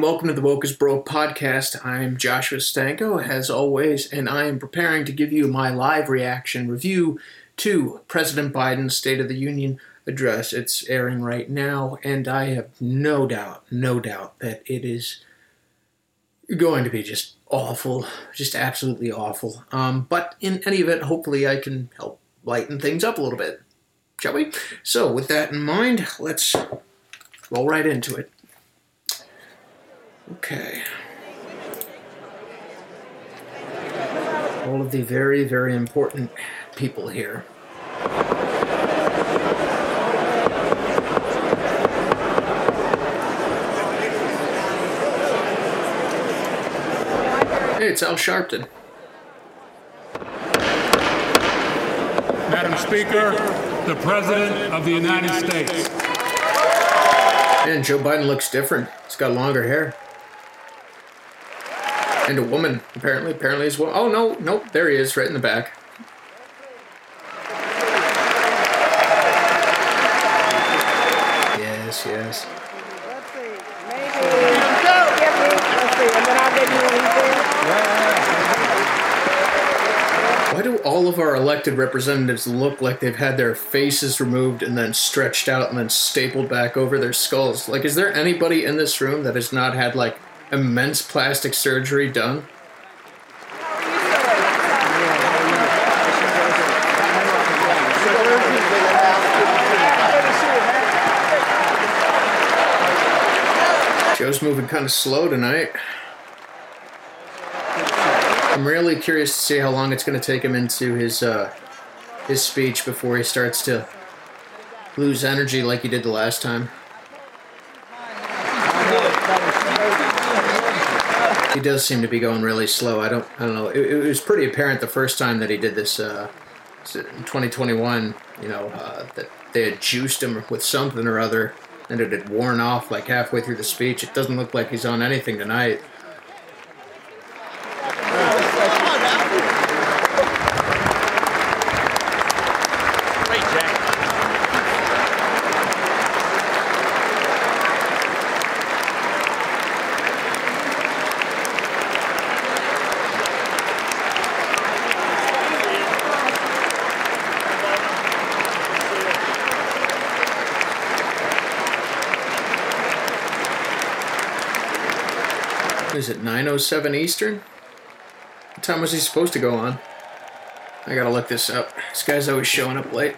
welcome to the Woke is Broke podcast. I'm Joshua Stanko, as always, and I am preparing to give you my live reaction review to President Biden's State of the Union address. It's airing right now, and I have no doubt, no doubt that it is going to be just awful, just absolutely awful. Um, but in any event, hopefully I can help lighten things up a little bit, shall we? So, with that in mind, let's roll right into it. Okay. All of the very, very important people here. Hey, it's Al Sharpton. Madam Speaker, the President of the United States. And Joe Biden looks different. He's got longer hair. And a woman, apparently, apparently as well. Oh no, nope, there he is, right in the back. Yes, yes. Why do all of our elected representatives look like they've had their faces removed and then stretched out and then stapled back over their skulls? Like, is there anybody in this room that has not had, like, immense plastic surgery done? Joe's moving kind of slow tonight. I'm really curious to see how long it's going to take him into his uh, his speech before he starts to lose energy like he did the last time. He does seem to be going really slow. I don't I don't know. It, it was pretty apparent the first time that he did this uh, in 2021. You know uh, that they had juiced him with something or other, and it had worn off like halfway through the speech. It doesn't look like he's on anything tonight. Is it 9:07 Eastern? What time was he supposed to go on? I gotta look this up. This guy's always showing up late.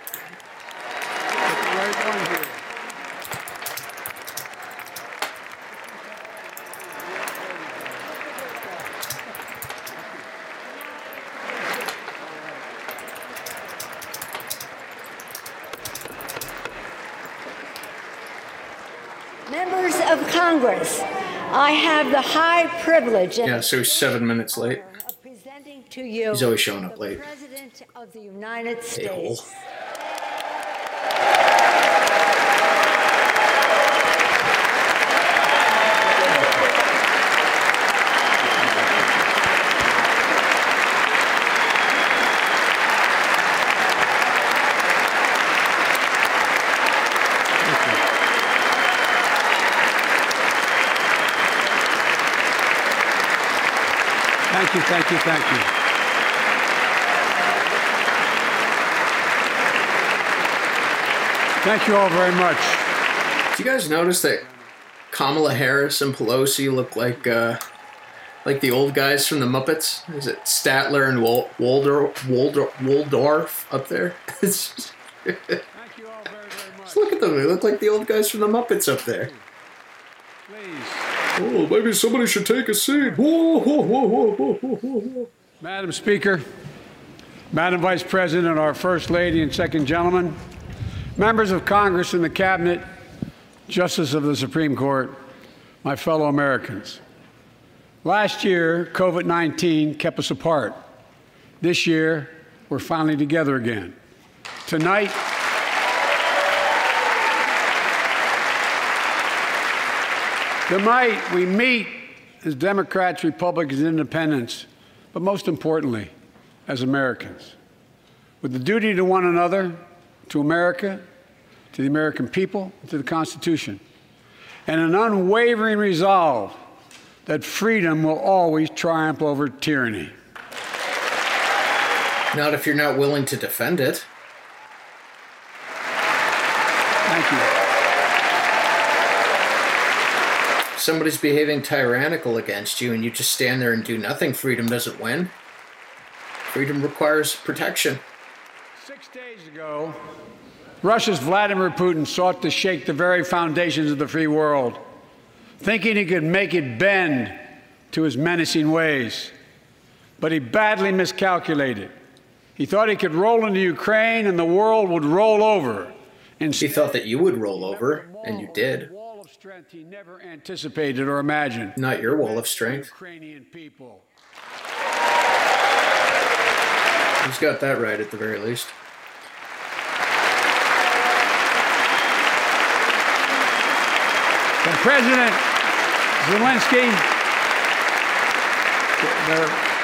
Members of Congress, I have the high privilege and Yeah, so he's seven minutes late. honor of presenting to you He's always showing up late. President of the United. States. Thank you, thank you, thank you. All very much. Do you guys notice that Kamala Harris and Pelosi look like uh, like the old guys from the Muppets? Is it Statler and Wal- Waldor- Waldor- Waldorf up there? Just- Thank you all very, very much. just look at them. They look like the old guys from the Muppets up there. Oh, maybe somebody should take a seat. Whoa, whoa, whoa, whoa, whoa, whoa. Madam Speaker, Madam Vice President, our First Lady and Second Gentleman, members of Congress and the Cabinet, Justice of the Supreme Court, my fellow Americans. Last year, COVID 19 kept us apart. This year, we're finally together again. Tonight, tonight we meet as Democrats, Republicans, and Independents, but most importantly, as Americans, with the duty to one another, to America, to the American people, to the Constitution, and an unwavering resolve that freedom will always triumph over tyranny. Not if you're not willing to defend it. Thank you. If somebody's behaving tyrannical against you and you just stand there and do nothing, freedom doesn't win. Freedom requires protection. Six days ago, Russia's Vladimir Putin sought to shake the very foundations of the free world, thinking he could make it bend to his menacing ways. But he badly miscalculated. He thought he could roll into Ukraine and the world would roll over. And he thought that you would roll over, and you did. A wall of strength he never anticipated or imagined. Not your wall of strength. Ukrainian people. He's got that right at the very least. From President Zelensky to-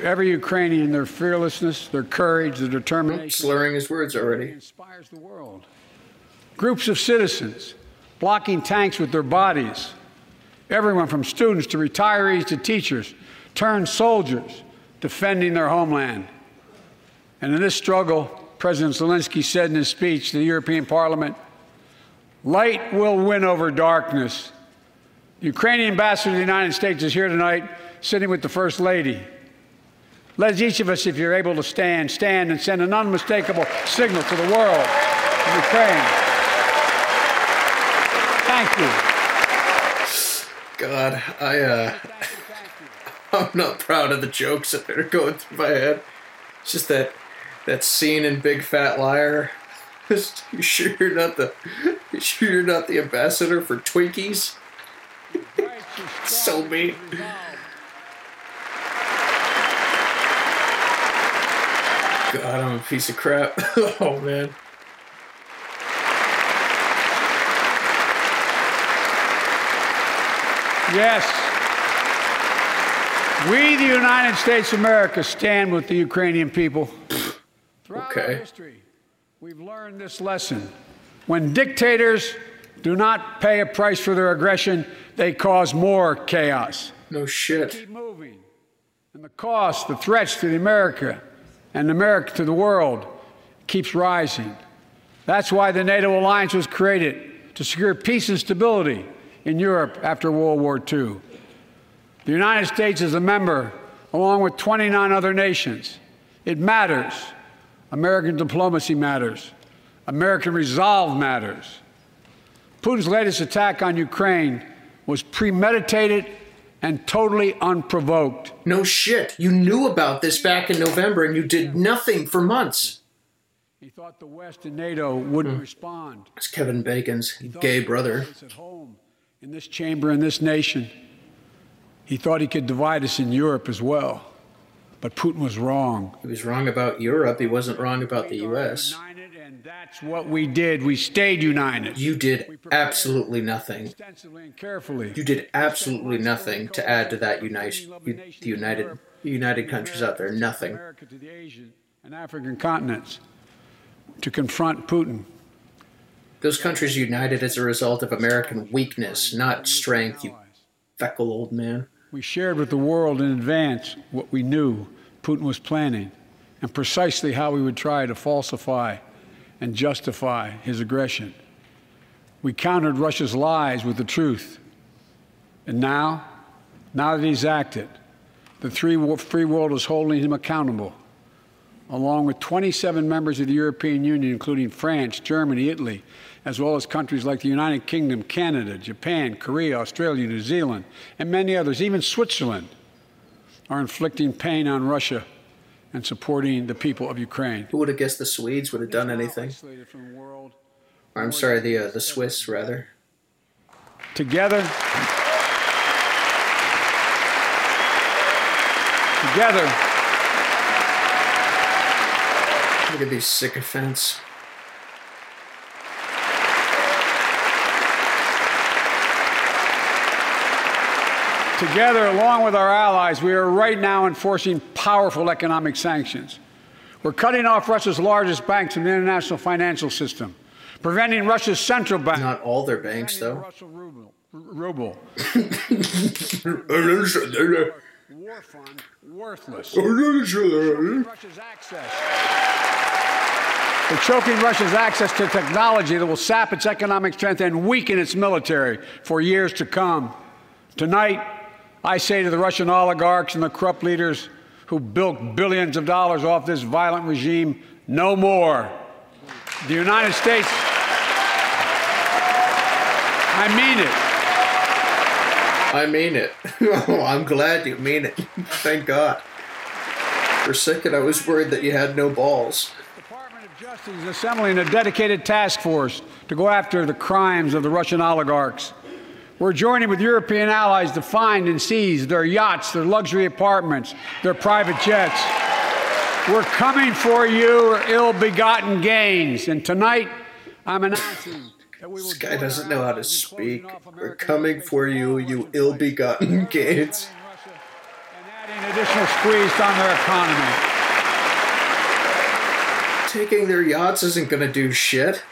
to every Ukrainian, their fearlessness, their courage, their determination Slurring his words already. inspires the world. Groups of citizens blocking tanks with their bodies. Everyone from students to retirees to teachers turned soldiers defending their homeland. And in this struggle, President Zelensky said in his speech to the European Parliament, light will win over darkness. The Ukrainian ambassador to the United States is here tonight, sitting with the First Lady. Let each of us, if you're able to stand, stand and send an unmistakable signal to the world Ukraine. You. God, I uh I'm not proud of the jokes that are going through my head. It's just that that scene in Big Fat Liar. You sure you're not the you sure you're not the ambassador for Twinkies? So mean. God, I'm a piece of crap. oh man. Yes. We, the United States of America, stand with the Ukrainian people. Throughout our Okay. history, we've learned this lesson. When dictators do not pay a price for their aggression, they cause more chaos. No shit. Keep moving. And the cost, the threats to the America and America to the world keeps rising. That's why the NATO alliance was created to secure peace and stability in Europe after World War II. The United States is a member, along with 29 other nations. It matters. American diplomacy matters. American resolve matters. Putin's latest attack on Ukraine was premeditated and totally unprovoked. No shit. You knew about this back in November and you did nothing for months. He thought the West and NATO wouldn't hmm. respond. It's Kevin Bacon's gay brother. At home, in this chamber, in this nation, he thought he could divide us in Europe as well. But Putin was wrong. He was wrong about Europe. He wasn't wrong about the U.S. United, and that's what we did. We stayed united. You did absolutely nothing. Carefully. You did absolutely nothing to add to that unite, the United United countries out there. Nothing. America to the Asian and African continents to confront Putin. Those countries united as a result of American weakness, not strength. You feckle old man. We shared with the world in advance what we knew Putin was planning and precisely how he would try to falsify and justify his aggression. We countered Russia's lies with the truth. And now, now that he's acted, the free world is holding him accountable, along with 27 members of the European Union, including France, Germany, Italy, as well as countries like the United Kingdom, Canada, Japan, Korea, Australia, New Zealand, and many others, even Switzerland, are inflicting pain on Russia and supporting the people of Ukraine. Who would have guessed the Swedes would have done anything? Isolated from the world. Or, I'm sorry, the uh, the Swiss rather. Together, together, Look at these sycophants. Together, along with our allies, we are right now enforcing powerful economic sanctions. We're cutting off Russia's largest banks in the international financial system, preventing Russia's central bank. Not all their banks, though. Russian ruble War fund worthless. Russia's access. They're choking Russia's access to technology that will sap its economic strength and weaken its military for years to come. Tonight, I say to the Russian oligarchs and the corrupt leaders who bilked billions of dollars off this violent regime, no more. The United States, I mean it. I mean it. oh, I'm glad you mean it. Thank God. For a second, I was worried that you had no balls. The Department of Justice is assembling a dedicated task force to go after the crimes of the Russian oligarchs. We're joining with European allies to find and seize their yachts, their luxury apartments, their private jets. We're coming for you, ill begotten gains. And tonight, I'm announcing. This guy doesn't know how to speak. We're coming for you, you ill begotten gates. And adding additional squeeze on their economy. Taking their yachts isn't gonna do shit.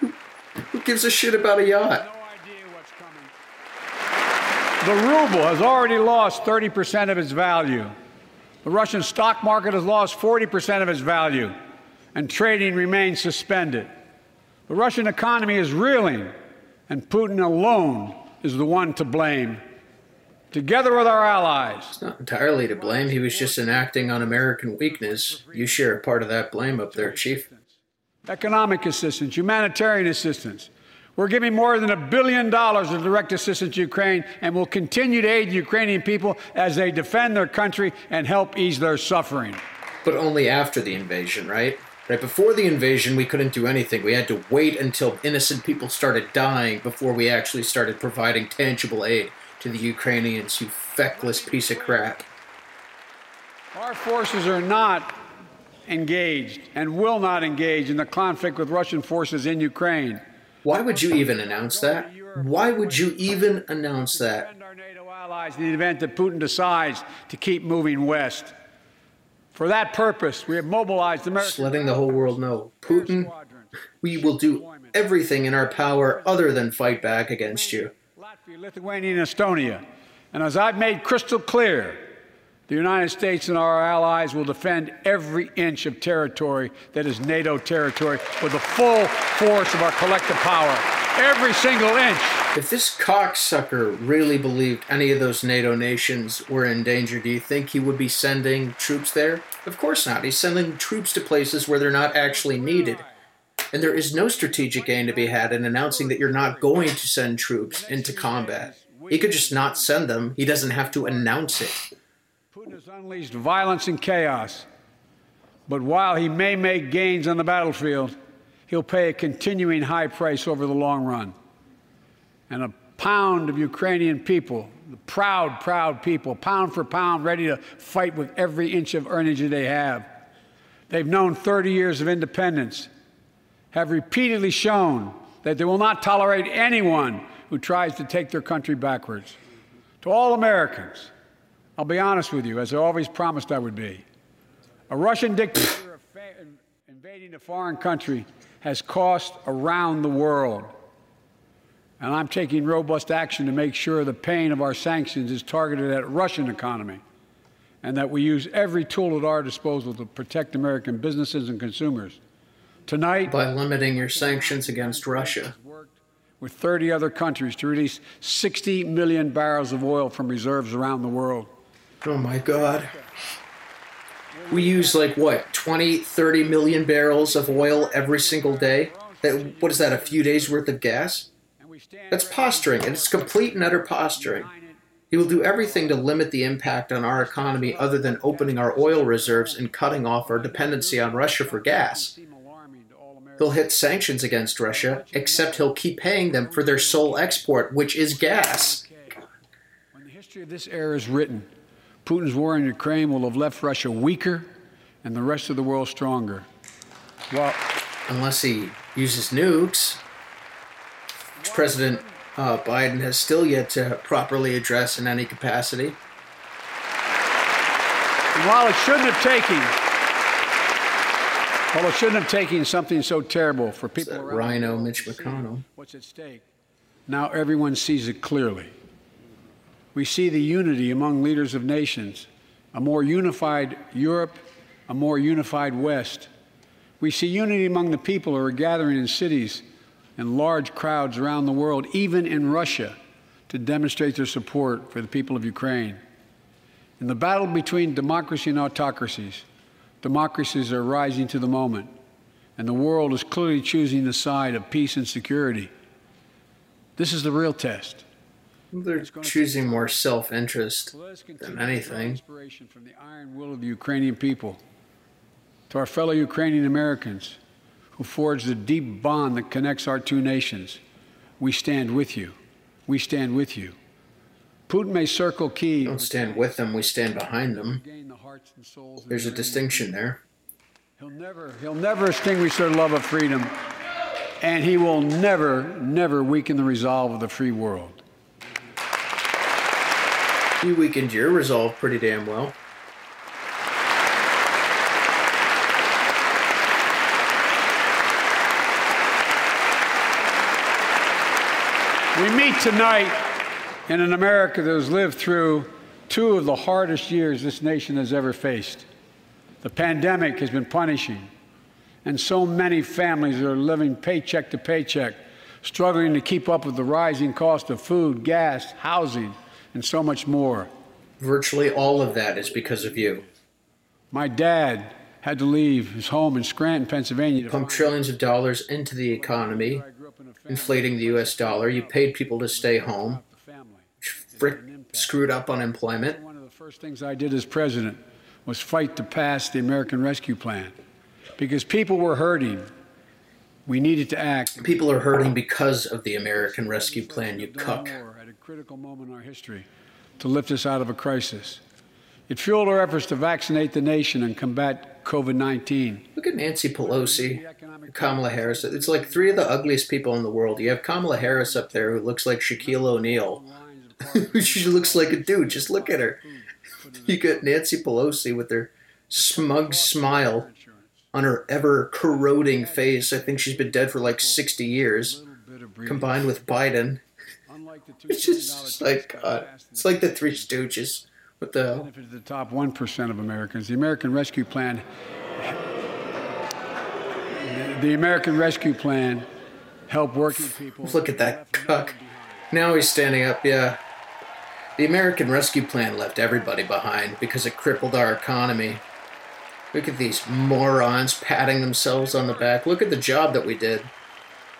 Who gives a shit about a yacht? No idea what's coming. The ruble has already lost 30% of its value. The Russian stock market has lost 40% of its value, and trading remains suspended. The Russian economy is reeling, and Putin alone is the one to blame. Together with our allies, It's Not entirely to blame. He was just enacting on American weakness. You share a part of that blame up there, Chief. economic assistance, humanitarian assistance. We're giving more than a billion dollars of direct assistance to Ukraine and will continue to aid the Ukrainian people as they defend their country and help ease their suffering. But only after the invasion, right? Right before the invasion, we couldn't do anything. We had to wait until innocent people started dying before we actually started providing tangible aid to the Ukrainians, you feckless piece of crap. Our forces are not engaged and will not engage in the conflict with Russian forces in Ukraine. Why would you even announce that? Why would you even announce that? Our NATO allies in the event that Putin decides to keep moving west. For that purpose, we have mobilized American Just letting the whole world know. Putin, we will do everything in our power other than fight back against you. Latvia, Lithuania, and Estonia. And as I've made crystal clear, the United States and our allies will defend every inch of territory that is NATO territory with the full force of our collective power. Every single inch. If this cocksucker really believed any of those NATO nations were in danger, do you think he would be sending troops there? Of course not. He's sending troops to places where they're not actually needed. And there is no strategic gain to be had in announcing that you're not going to send troops into combat. He could just not send them, he doesn't have to announce it. Putin has unleashed violence and chaos. But while he may make gains on the battlefield, he'll pay a continuing high price over the long run. And a pound of Ukrainian people, the proud, proud people, pound for pound, ready to fight with every inch of energy they have. They've known 30 years of independence, have repeatedly shown that they will not tolerate anyone who tries to take their country backwards. To all Americans, I'll be honest with you, as I always promised I would be. A Russian dictator invading a foreign country has cost around the world. And I'm taking robust action to make sure the pain of our sanctions is targeted at Russian economy and that we use every tool at our disposal to protect American businesses and consumers. Tonight, By limiting your sanctions against Russia. Worked with 30 other countries to release 60 million barrels of oil from reserves around the world. Oh my god. We use like what, 20, 30 million barrels of oil every single day? That, what is that, a few days worth of gas? That's posturing, and it's complete and utter posturing. He will do everything to limit the impact on our economy other than opening our oil reserves and cutting off our dependency on Russia for gas. He'll hit sanctions against Russia, except he'll keep paying them for their sole export, which is gas. When the history of this era is written, Putin's war in Ukraine will have left Russia weaker and the rest of the world stronger. Well, Unless he uses nukes, which President uh, Biden has still yet to properly address in any capacity. and while it shouldn't have taken, well, it shouldn't have taken something so terrible for people RINO Mitch McConnell. What's at stake? Now everyone sees it clearly. We see the unity among leaders of nations, a more unified Europe, a more unified West. We see unity among the people who are gathering in cities and large crowds around the world, even in Russia, to demonstrate their support for the people of Ukraine. In the battle between democracy and autocracies, democracies are rising to the moment, and the world is clearly choosing the side of peace and security. This is the real test. They're choosing more self interest than anything. Inspiration from the iron will of the Ukrainian people. To our fellow Ukrainian Americans who forged the deep bond that connects our two nations, we stand with you. We stand with you. Putin may circle Kiev. Don't stand with them, we stand behind them. gain the hearts and souls of There's a distinction there. He'll never, he'll never extinguish their love of freedom, and he will never, never weaken the resolve of the free world. You weakened your resolve pretty damn well. We meet tonight in an America that has lived through two of the hardest years this nation has ever faced. The pandemic has been punishing, and so many families are living paycheck to paycheck, struggling to keep up with the rising cost of food, gas, housing, and so much more. Virtually all of that is because of you. My dad had to leave his home in Scranton, Pennsylvania. To Pump trillions of dollars into the economy, inflating the US dollar. You paid people to stay home, frick, screwed up unemployment. One of the first things I did as president was fight to pass the American Rescue Plan because people were hurting. We needed to act. People are hurting because of the American Rescue Plan, you cuck. More At a critical moment in our history to lift us out of a crisis. It fueled our efforts to vaccinate the nation and combat COVID 19. Look at Nancy Pelosi, Kamala Harris. It's like three of the ugliest people in the world. You have Kamala Harris up there who looks like Shaquille O'Neal. she looks like a dude. Just look at her. You got Nancy Pelosi with her smug smile on her ever corroding face. I think she's been dead for like 60 years, combined with Biden. It's just like, God. Uh, it's like the Three Stooges. What the hell? the top 1% of Americans. The American Rescue Plan the American Rescue Plan helped working people Look at that cuck. Now he's standing up, yeah. The American Rescue Plan left everybody behind because it crippled our economy. Look at these morons patting themselves on the back. Look at the job that we did.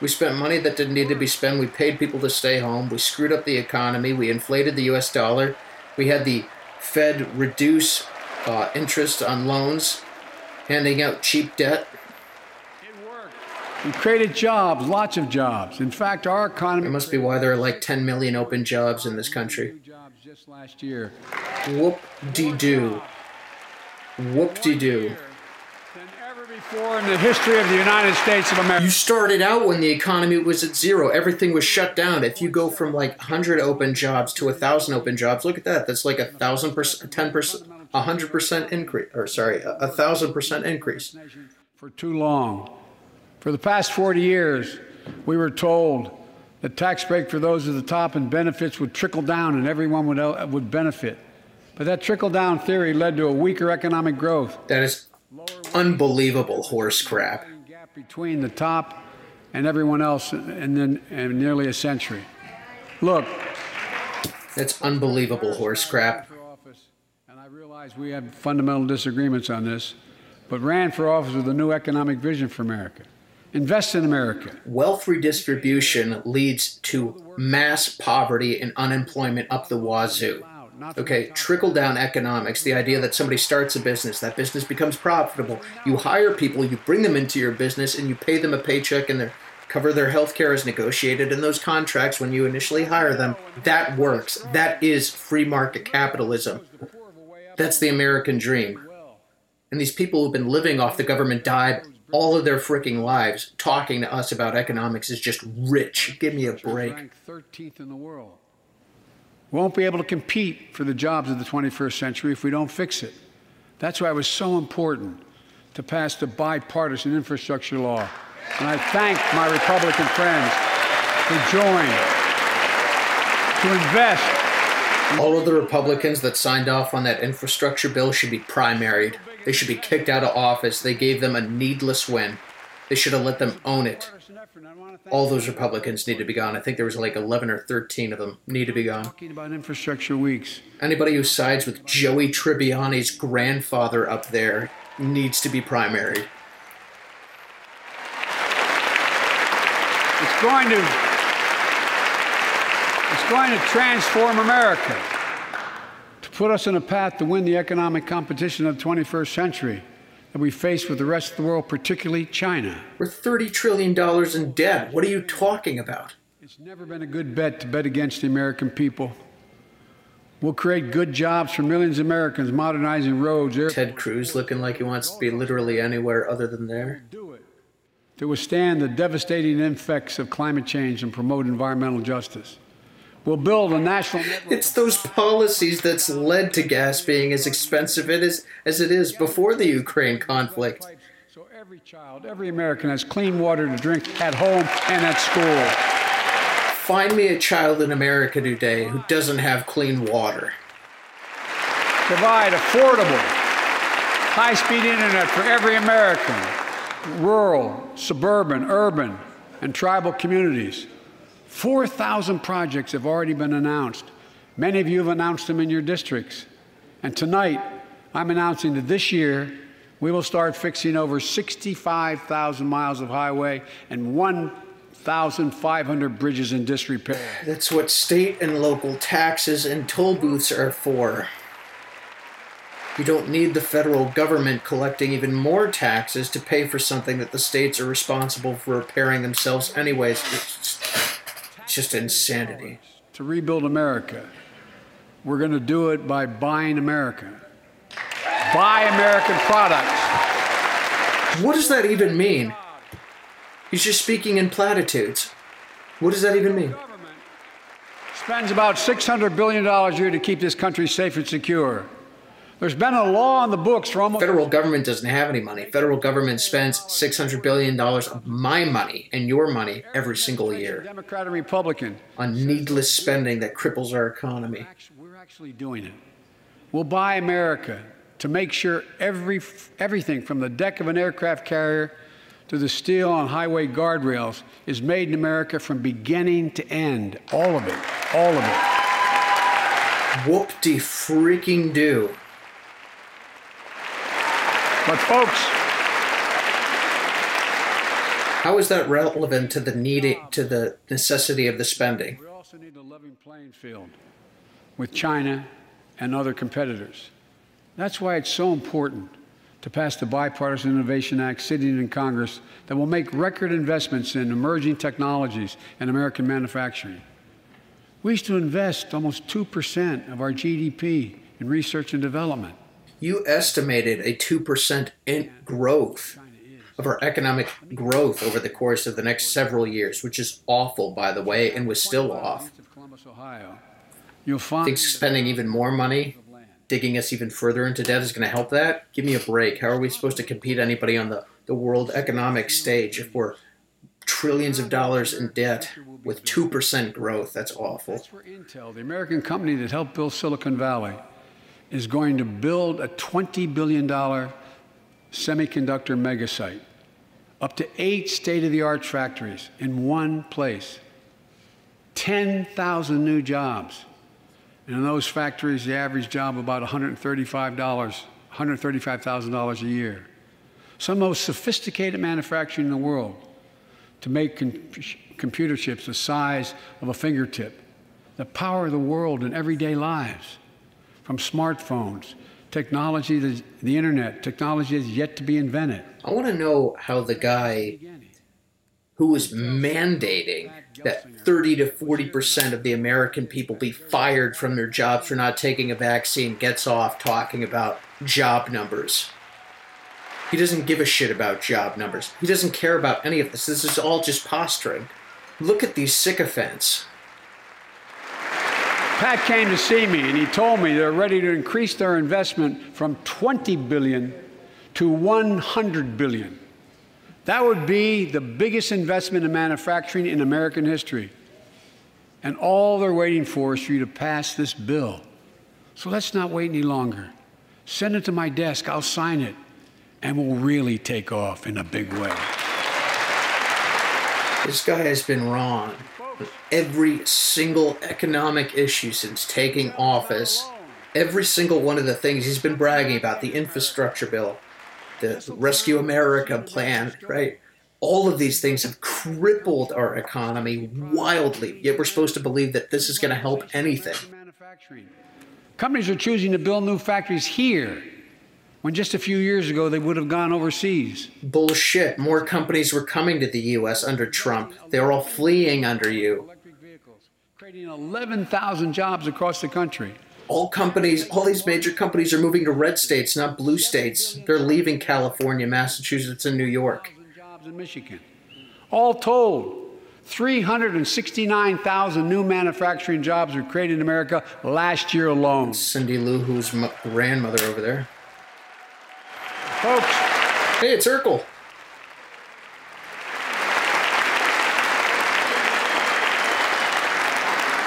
We spent money that didn't need to be spent. We paid people to stay home. We screwed up the economy. We inflated the US dollar. We had the Fed reduce uh, interest on loans, handing out cheap debt. It worked. We created jobs, lots of jobs. In fact, our economy It must be why there are like 10 million open jobs in this country. Jobs just last year. Whoop de doo. Whoop de doo. Before in the history of the United States of America. You started out when the economy was at zero. Everything was shut down. If you go from like 100 open jobs to 1,000 open jobs, look at that. That's like a thousand percent, 10 percent, a hundred percent increase. Or sorry, a a thousand percent increase. for too long. For the past 40 years, we were told that tax break for those at the top and benefits would trickle down and everyone would, would benefit. But that trickle down theory led to a weaker economic growth. That is unbelievable horse crap. Gap between the top and everyone else in, in, in nearly a century. Look, That's unbelievable horse crap. and I realize we have fundamental disagreements on this, but ran for office with a new economic vision for America. Invest in America. Wealth redistribution leads to mass poverty and unemployment up the wazoo. Okay, trickle down economics, the idea that somebody starts a business, that business becomes profitable. You hire people, you bring them into your business, and you pay them a paycheck and their cover their health care is negotiated in those contracts when you initially hire them. That works. That is free market capitalism. That's the American dream. And these people who've been living off the government dime all of their freaking lives talking to us about economics is just rich. Give me a break. 13th in the world. We won't be able to compete for the jobs of the 21st century if we don't fix it. That's why it was so important to pass the bipartisan infrastructure law. And I thank my Republican friends who joined to invest. All of the Republicans that signed off on that infrastructure bill should be primaried. They should be kicked out of office. They gave them a needless win. They should have let them own it. All those Republicans need to be gone. I think there was like 11 or 13 of them need to be gone. Talking about infrastructure weeks. Anybody who sides with Joey Tribbiani's grandfather up there needs to be primaried. It's going to it's going to transform America to put us on a path to win the economic competition of the 21st century that we face with the rest of the world, particularly China. We're $30 trillion in debt. What are you talking about? It's never been a good bet to bet against the American people. We'll create good jobs for millions of Americans, modernizing roads, Ted Cruz looking like he wants to be literally anywhere other than there. do it to withstand the devastating effects of climate change and promote environmental justice. We'll build a national network. It's those policies that's led to gas being as expensive it is as it is before the Ukraine conflict. So every child, every American has clean water to drink at home and at school. Find me a child in America today who doesn't have clean water. Provide affordable, high speed internet for every American, rural, suburban, urban, and tribal communities. 4,000 projects have already been announced. Many of you have announced them in your districts. And tonight, I'm announcing that this year, we will start fixing over 65,000 miles of highway and 1,500 bridges in disrepair. That's what state and local taxes and toll booths are for. You don't need the federal government collecting even more taxes to pay for something that the states are responsible for repairing themselves anyways. It's just insanity. To rebuild America, we're going to do it by buying America. Buy American products. What does that even mean? He's just speaking in platitudes. What does that even mean? Spends about $600 billion a year to keep this country safe and secure. There's been a law on the books for almost. Federal government doesn't have any money. Federal government spends $600 billion of my money and your money every single year Democrat and Republican. on needless spending that cripples our economy. We're actually doing it. We'll buy America to make sure every, everything from the deck of an aircraft carrier to the steel on highway guardrails is made in America from beginning to end. All of it. All of it. Whoop de freaking do. But, folks, How is that relevant to the need to the necessity of the spending? we also need a level playing field with China and other competitors. That's why it's so important to pass the Bipartisan Innovation Act sitting in Congress that will make record investments in emerging technologies and American manufacturing. We used to invest almost 2% of our GDP in research and development. You estimated a 2% in growth of our economic growth over the course of the next several years, which is awful, by the way, and was still off. Of Columbus, Ohio. You'll find Think spending even more money, digging us even further into debt is going to help that? Give me a break. How are we supposed to compete anybody on the, the world economic stage if we're trillions of dollars in debt with 2% growth? That's awful. That's where Intel, the American company that helped build Silicon Valley, is going to build a $20 billion semiconductor megasite, up to eight state of the art factories in one place, 10,000 new jobs. And in those factories, the average job about $135, $135,000 a year. Some of the most sophisticated manufacturing in the world to make com- computer chips the size of a fingertip that power of the world in everyday lives, from smartphones, technology, the, the internet, technology that's yet to be invented. I want to know how the guy who was mandating that 30 to 40% of the American people be fired from their jobs for not taking a vaccine gets off talking about job numbers. He doesn't give a shit about job numbers. He doesn't care about any of this. This is all just posturing. Look at these sycophants. Pat came to see me and he told me they're ready to increase their investment from 20 billion to 100 billion. That would be the biggest investment in manufacturing in American history. And all they're waiting for is for you to pass this bill. So let's not wait any longer. Send it to my desk, I'll sign it, and we'll really take off in a big way. This guy has been wrong. Every single economic issue since taking office, every single one of the things he's been bragging about the infrastructure bill, the Rescue America plan, right? All of these things have crippled our economy wildly, yet we're supposed to believe that this is going to help anything. Companies are choosing to build new factories here when just a few years ago they would have gone overseas. Bullshit. More companies were coming to the U.S. under Trump. They were all fleeing under you. Electric vehicles, creating 11,000 jobs across the country. All companies, all these major companies are moving to red states, not blue states. They're leaving California, Massachusetts, and New York. Jobs in Michigan. All told, 369,000 new manufacturing jobs were created in America last year alone. Cindy Lou, who's grandmother over there. Folks, Hey, it's Urkel.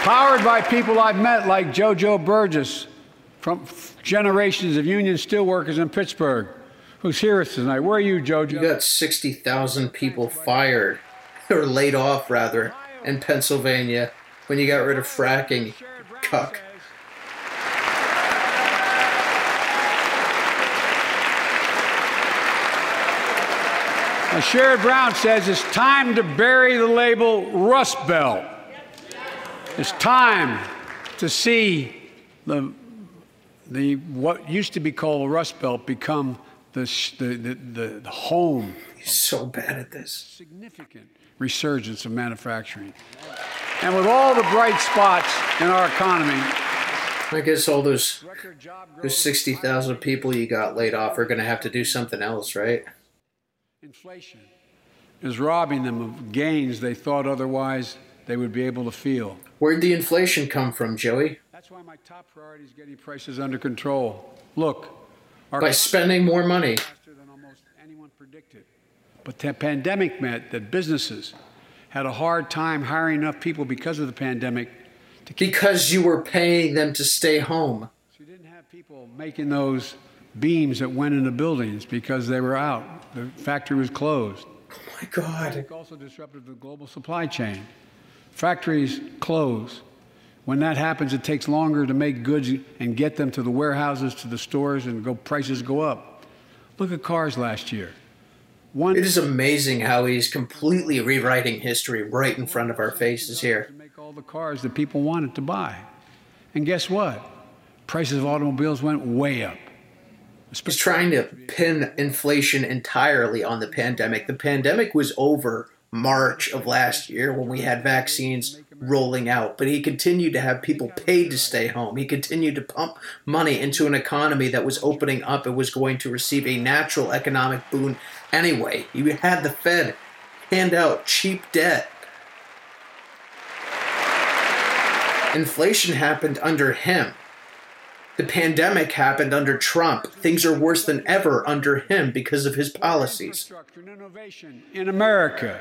powered by people I've met like JoJo Burgess from generations of union steelworkers in Pittsburgh, who's here with us tonight. Where are you, JoJo? You got 60,000 people fired, or laid off, rather, in Pennsylvania when you got rid of fracking. Cuck. Now, Sherrod Brown says it's time to bury the label Rust Belt. It's time to see the, the what used to be called the Rust Belt become the, the, the, the, home He's so bad at this. significant resurgence of manufacturing. And with all the bright spots in our economy, I guess all those those 60,000 people you got laid off are going to have to do something else, right? Inflation is robbing them of gains they thought otherwise they would be able to feel. Where'd the inflation come from, Joey? That's why my top priority is getting prices under control. Look, our By spending more money. faster than almost anyone predicted. But the pandemic meant that businesses had a hard time hiring enough people because of the pandemic to keep. Because you were paying them to stay home. So you didn't have people making those beams that went into buildings because they were out. The factory was closed. Oh my God. It also disrupted the global supply chain. Factories close. When that happens, it takes longer to make goods and get them to the warehouses, to the stores, and go prices go up. Look at cars last year. One It is amazing how he's completely rewriting history right in front of our faces here. to make all the cars that people wanted to buy. And guess what? Prices of automobiles went way up. He's trying to pin inflation entirely on the pandemic. The pandemic was over March of last year when we had vaccines rolling out, but he continued to have people paid to stay home. He continued to pump money into an economy that was opening up and was going to receive a natural economic boon anyway. You had the Fed hand out cheap debt. Inflation happened under him. The pandemic happened under Trump. Things are worse than ever under him because of his policies. Infrastructure and innovation in America.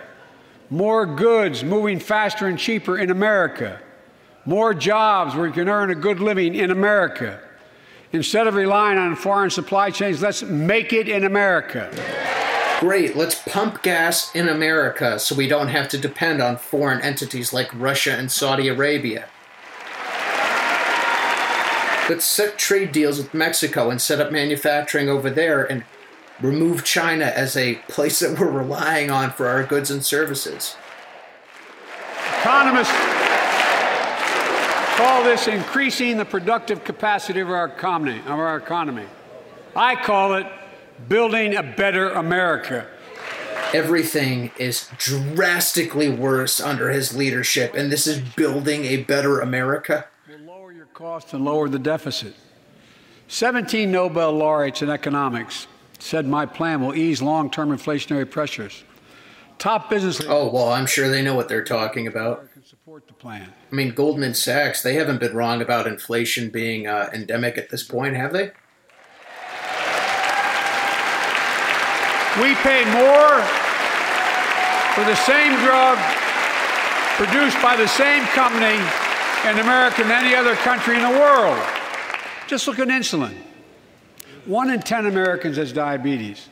More goods moving faster and cheaper in America. More jobs where you can earn a good living in America. Instead of relying on foreign supply chains, let's make it in America. Great, let's pump gas in America so we don't have to depend on foreign entities like Russia and Saudi Arabia. Let's set trade deals with Mexico and set up manufacturing over there and remove China as a place that we're relying on for our goods and services. Economists call this increasing the productive capacity of our economy. Of our economy. I call it building a better America. Everything is drastically worse under his leadership, and this is building a better America. Costs and lower the deficit. 17 Nobel laureates in economics said my plan will ease long term inflationary pressures. Top business Oh, well, I'm sure they know what they're talking about. support the plan. I mean, Goldman Sachs, they haven't been wrong about inflation being uh, endemic at this point, have they? We pay more for the same drug produced by the same company in America than any other country in the world. Just look at insulin. One in 10 Americans has diabetes.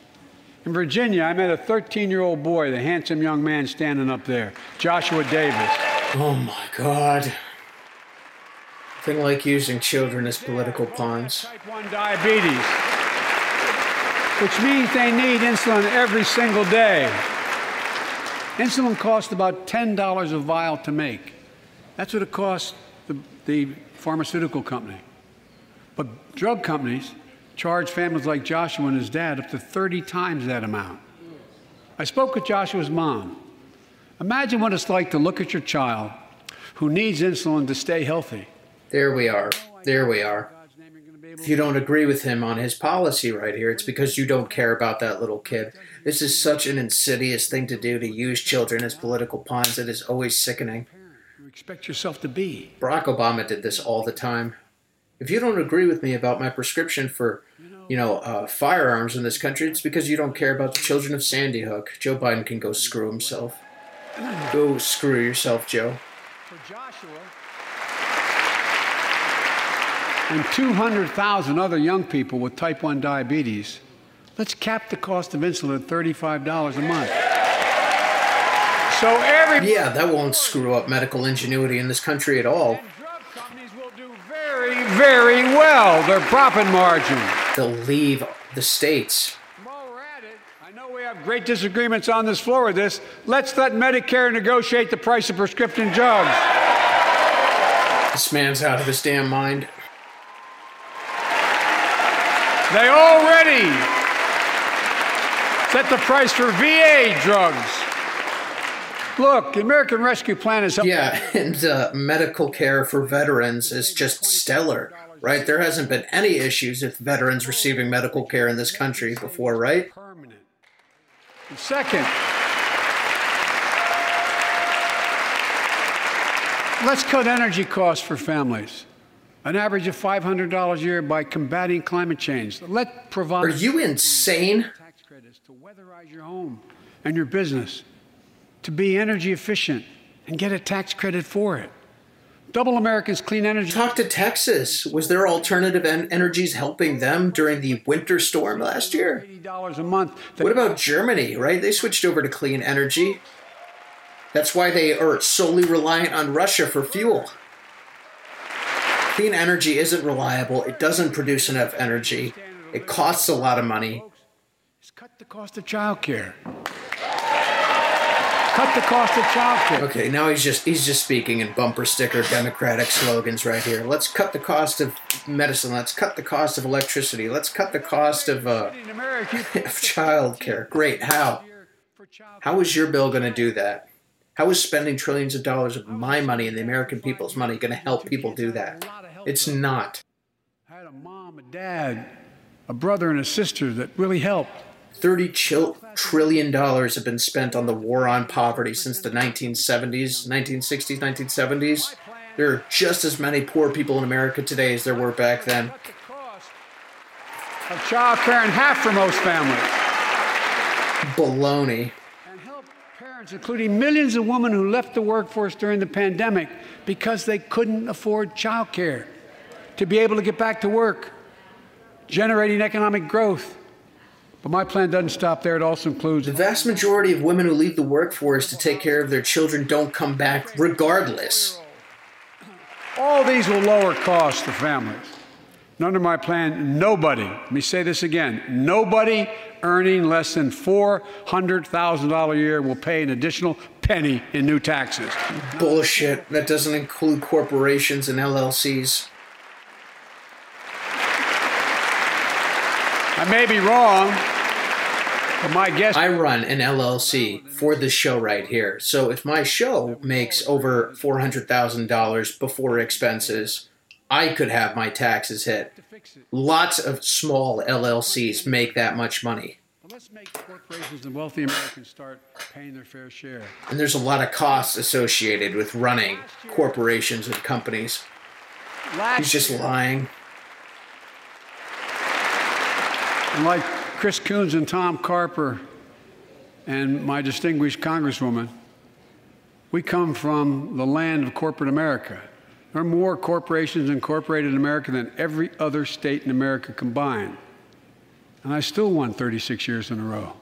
In Virginia, I met a 13 year old boy, the handsome young man standing up there, Joshua Davis. Oh my god. Nothing like using children as political pawns. Type 1 diabetes, which means they need insulin every single day. Insulin costs about $10 a vial to make. That's what it costs the, the pharmaceutical company. But drug companies charge families like Joshua and his dad up to 30 times that amount. I spoke with Joshua's mom. Imagine what it's like to look at your child who needs insulin to stay healthy. There we are. There we are. If you don't agree with him on his policy right here, it's because you don't care about that little kid. This is such an insidious thing to do to use children as political pawns. It is always sickening. You expect yourself to be. Barack Obama did this all the time. If you don't agree with me about my prescription for, you know, uh, firearms in this country, it's because you don't care about the children of Sandy Hook. Joe Biden can go screw himself. Go screw yourself, Joe. For Joshua and 200,000 other young people with type 1 diabetes, let's cap the cost of insulin at $35 a month. So every Yeah, that won't screw up medical ingenuity in this country at all. drug companies will do very, very well. Their profit margin. They'll leave the states. While we're at it, I know we have great disagreements on this floor with this. Let's let Medicare negotiate the price of prescription drugs. This man's out of his damn mind. They already set the price for VA drugs. Look, the American Rescue Plan is Yeah, and uh, medical care for veterans is just stellar, right? There hasn't been any issues with veterans receiving medical care in this country before, right? permanent. And Second, let's cut energy costs for families. An average of $500 a year by combating climate change. Let provide Are you insane? tax credits to weatherize your home and your business, to be energy efficient and get a tax credit for it. Double America's clean energy. Talk to Texas. Was their alternative en- energies helping them during the winter storm last year? $80 a month. What about Germany, right? They switched over to clean energy. That's why they are solely reliant on Russia for fuel. Clean energy isn't reliable. It doesn't produce enough energy. It costs a lot of money. Cut the cost of childcare. Cut the cost of childcare. Okay, now he's just he's just speaking in bumper sticker democratic slogans right here. Let's cut the cost of medicine. Let's cut the cost of electricity. Let's cut the cost of uh, of childcare. Great. How? How is your bill going to do that? How is spending trillions of dollars of my money and the American people's money going to help people do that? It's not. I had a mom, a dad, a brother, and a sister that really helped. Thirty chil- trillion dollars have been spent on the war on poverty since the 1970s, 1960s, 1970s. There are just as many poor people in America today as there were back then. Of child care in half for most families. Baloney. And help parents, including millions of women who left the workforce during the pandemic because they couldn't afford child care, to be able to get back to work, generating economic growth. But my plan doesn't stop there. It also includes The vast majority of women who leave the workforce to take care of their children don't come back regardless. All these will lower costs to families. And under my plan, nobody, let me say this again, nobody earning less than $400,000 a year will pay an additional penny in new taxes. Bullshit. That doesn't include corporations and LLCs. I may be wrong, but my guess I run an LLC for this show right here. So if my show makes over $400,000 before expenses, I could have my taxes hit. Lots of small LLCs make that much money. let's make corporations and wealthy Americans start paying their fair share. And there's a lot of costs associated with running corporations and companies. He's just lying. And like Chris Coons and Tom Carper and my distinguished Congresswoman, We come from the land of corporate America. There are more corporations incorporated in America than every other state in America combined. And I still won 36 years in a row.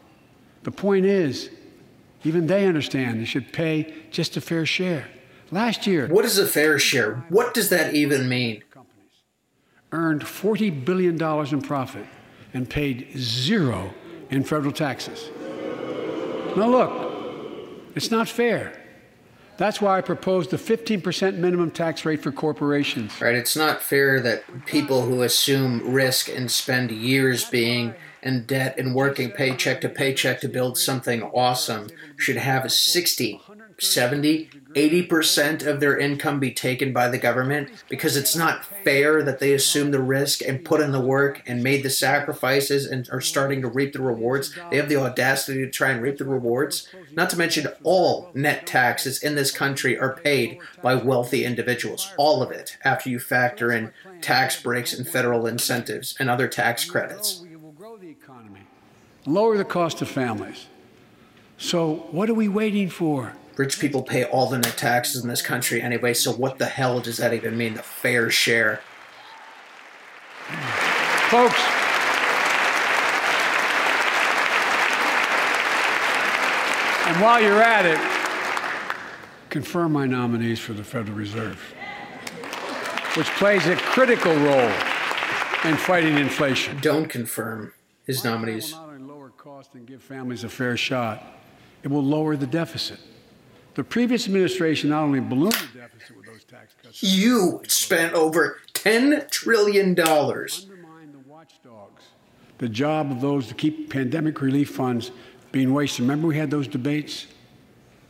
The point is, even they understand they should pay just a fair share. Last year, What is a fair share? What does that even mean? earned $40 billion in profit and paid zero in federal taxes. Now, look, it's not fair. That's why I proposed a 15% minimum tax rate for corporations. Right? It's not fair that people who assume risk and spend years being in debt and working paycheck to paycheck to build something awesome should have 60, 70, 80% of their income be taken by the government because it's not fair that they assume the risk and put in the work and made the sacrifices and are starting to reap the rewards. They have the audacity to try and reap the rewards. Not to mention, all net taxes in this country are paid by wealthy individuals. All of it, after you factor in tax breaks and federal incentives and other tax credits. We will grow the economy, lower the cost of families. So, what are we waiting for? Rich people pay all the net taxes in this country anyway, so what the hell does that even mean? The fair share. Folks, and while you're at it, confirm my nominees for the Federal Reserve, which plays a critical role in fighting inflation. Don't confirm his nominees. It will not only lower costs and give families a fair shot, it will lower the deficit. The previous administration not only ballooned the deficit with those tax cuts, You spent over $10 trillion. undermined the watchdogs. The job of those to keep pandemic relief funds being wasted. Remember, we had those debates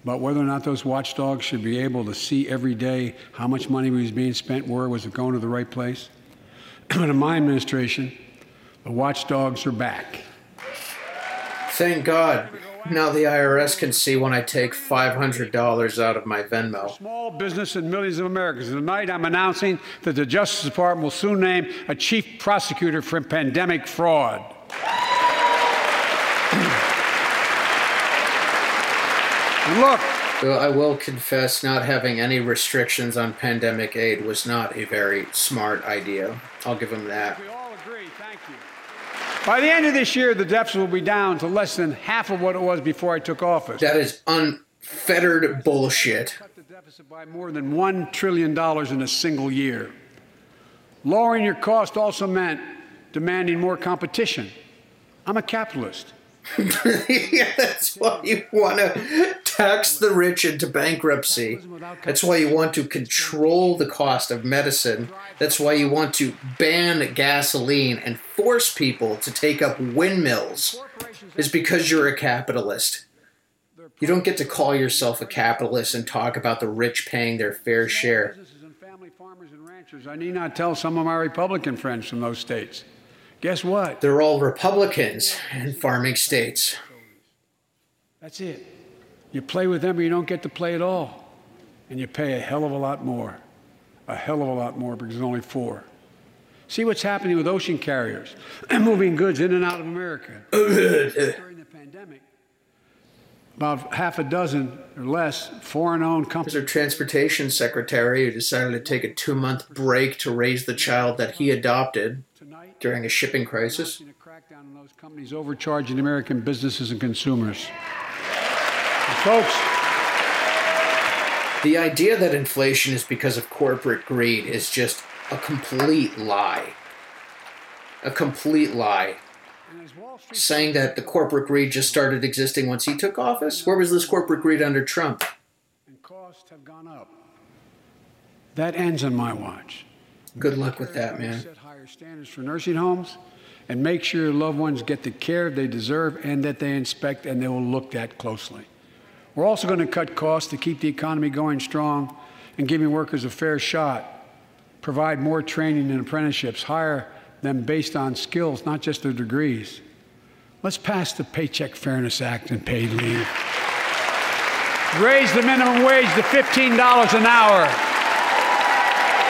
about whether or not those watchdogs should be able to see every day how much money was being spent, where was it going to the right place. but in my administration, the watchdogs are back. Thank God. Now the IRS can see when I take $500 out of my Venmo. Small business and millions of Americans. Tonight, I'm announcing that the Justice Department will soon name a chief prosecutor for pandemic fraud. Look, I will confess, not having any restrictions on pandemic aid was not a very smart idea. I'll give him that. we all agree. Thank you. By the end of this year, the deficit will be down to less than half of what it was before I took office. That is unfettered bullshit. cut the deficit by more than $1 trillion in a single year. Lowering your cost also meant demanding more competition. I'm a capitalist. yeah, that's why you want to tax the rich into bankruptcy. That's why you want to control the cost of medicine. That's why you want to ban gasoline and force people to take up windmills. Is because you're a capitalist. You don't get to call yourself a capitalist and talk about the rich paying their fair share. I need not tell some of my Republican friends from those states. Guess what? They're all Republicans in farming states. That's it. You play with them or you don't get to play at all. And you pay a hell of a lot more. A hell of a lot more because there's only four. See what's happening with ocean carriers moving goods in and out of America. During the pandemic, about half a dozen or less foreign owned There's companies. our transportation secretary who decided to take a two month break to raise the child that he adopted during a shipping crisis. a crackdown on those companies overcharging American businesses and consumers. And folks, The idea that inflation is because of corporate greed is just a complete lie. A complete lie. and as Wall Street Saying that the corporate greed just started existing once he took office? Where was this corporate greed under Trump? and costs have gone up. That ends on my watch. Good luck with that, man. Set higher standards for nursing homes and make sure your loved ones get the care they deserve and that they inspect and they will look at closely. We're also going to cut costs to keep the economy going strong and giving workers a fair shot. Provide more training and apprenticeships, hire them based on skills, not just their degrees. Let's pass the Paycheck Fairness Act and paid leave. Raise the minimum wage to $15 an hour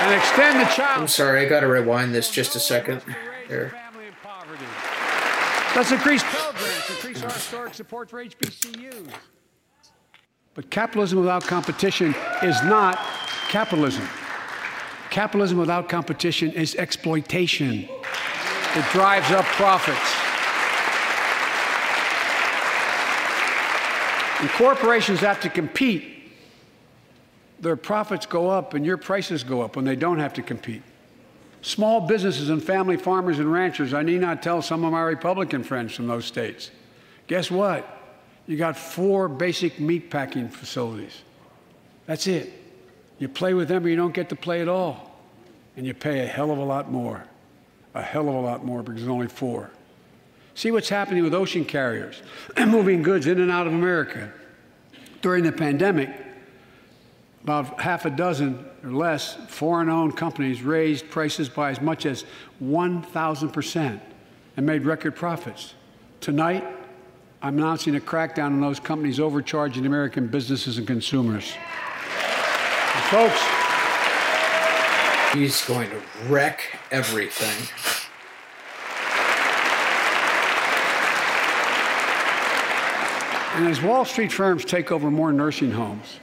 and extend the child. I'm sorry, I gotta rewind this just a second. There. Family in poverty. Let's increase Pell Grants, increase our historic support for HBCUs. But capitalism without competition is not capitalism. Capitalism without competition is exploitation. It drives up profits. And corporations have to compete. Their profits go up and your prices go up when they don't have to compete. Small businesses and family farmers and ranchers, I need not tell some of my Republican friends from those states. Guess what? You got four basic meat packing facilities. That's it. You play with them or you don't get to play at all. And you pay a hell of a lot more. A hell of a lot more because there's only four. See what's happening with ocean carriers moving goods in and out of America. During the pandemic, about half a dozen or less foreign owned companies raised prices by as much as 1,000% and made record profits. Tonight, I'm announcing a crackdown on those companies overcharging American businesses and consumers. And folks, he's going to wreck everything. And as Wall Street firms take over more nursing homes,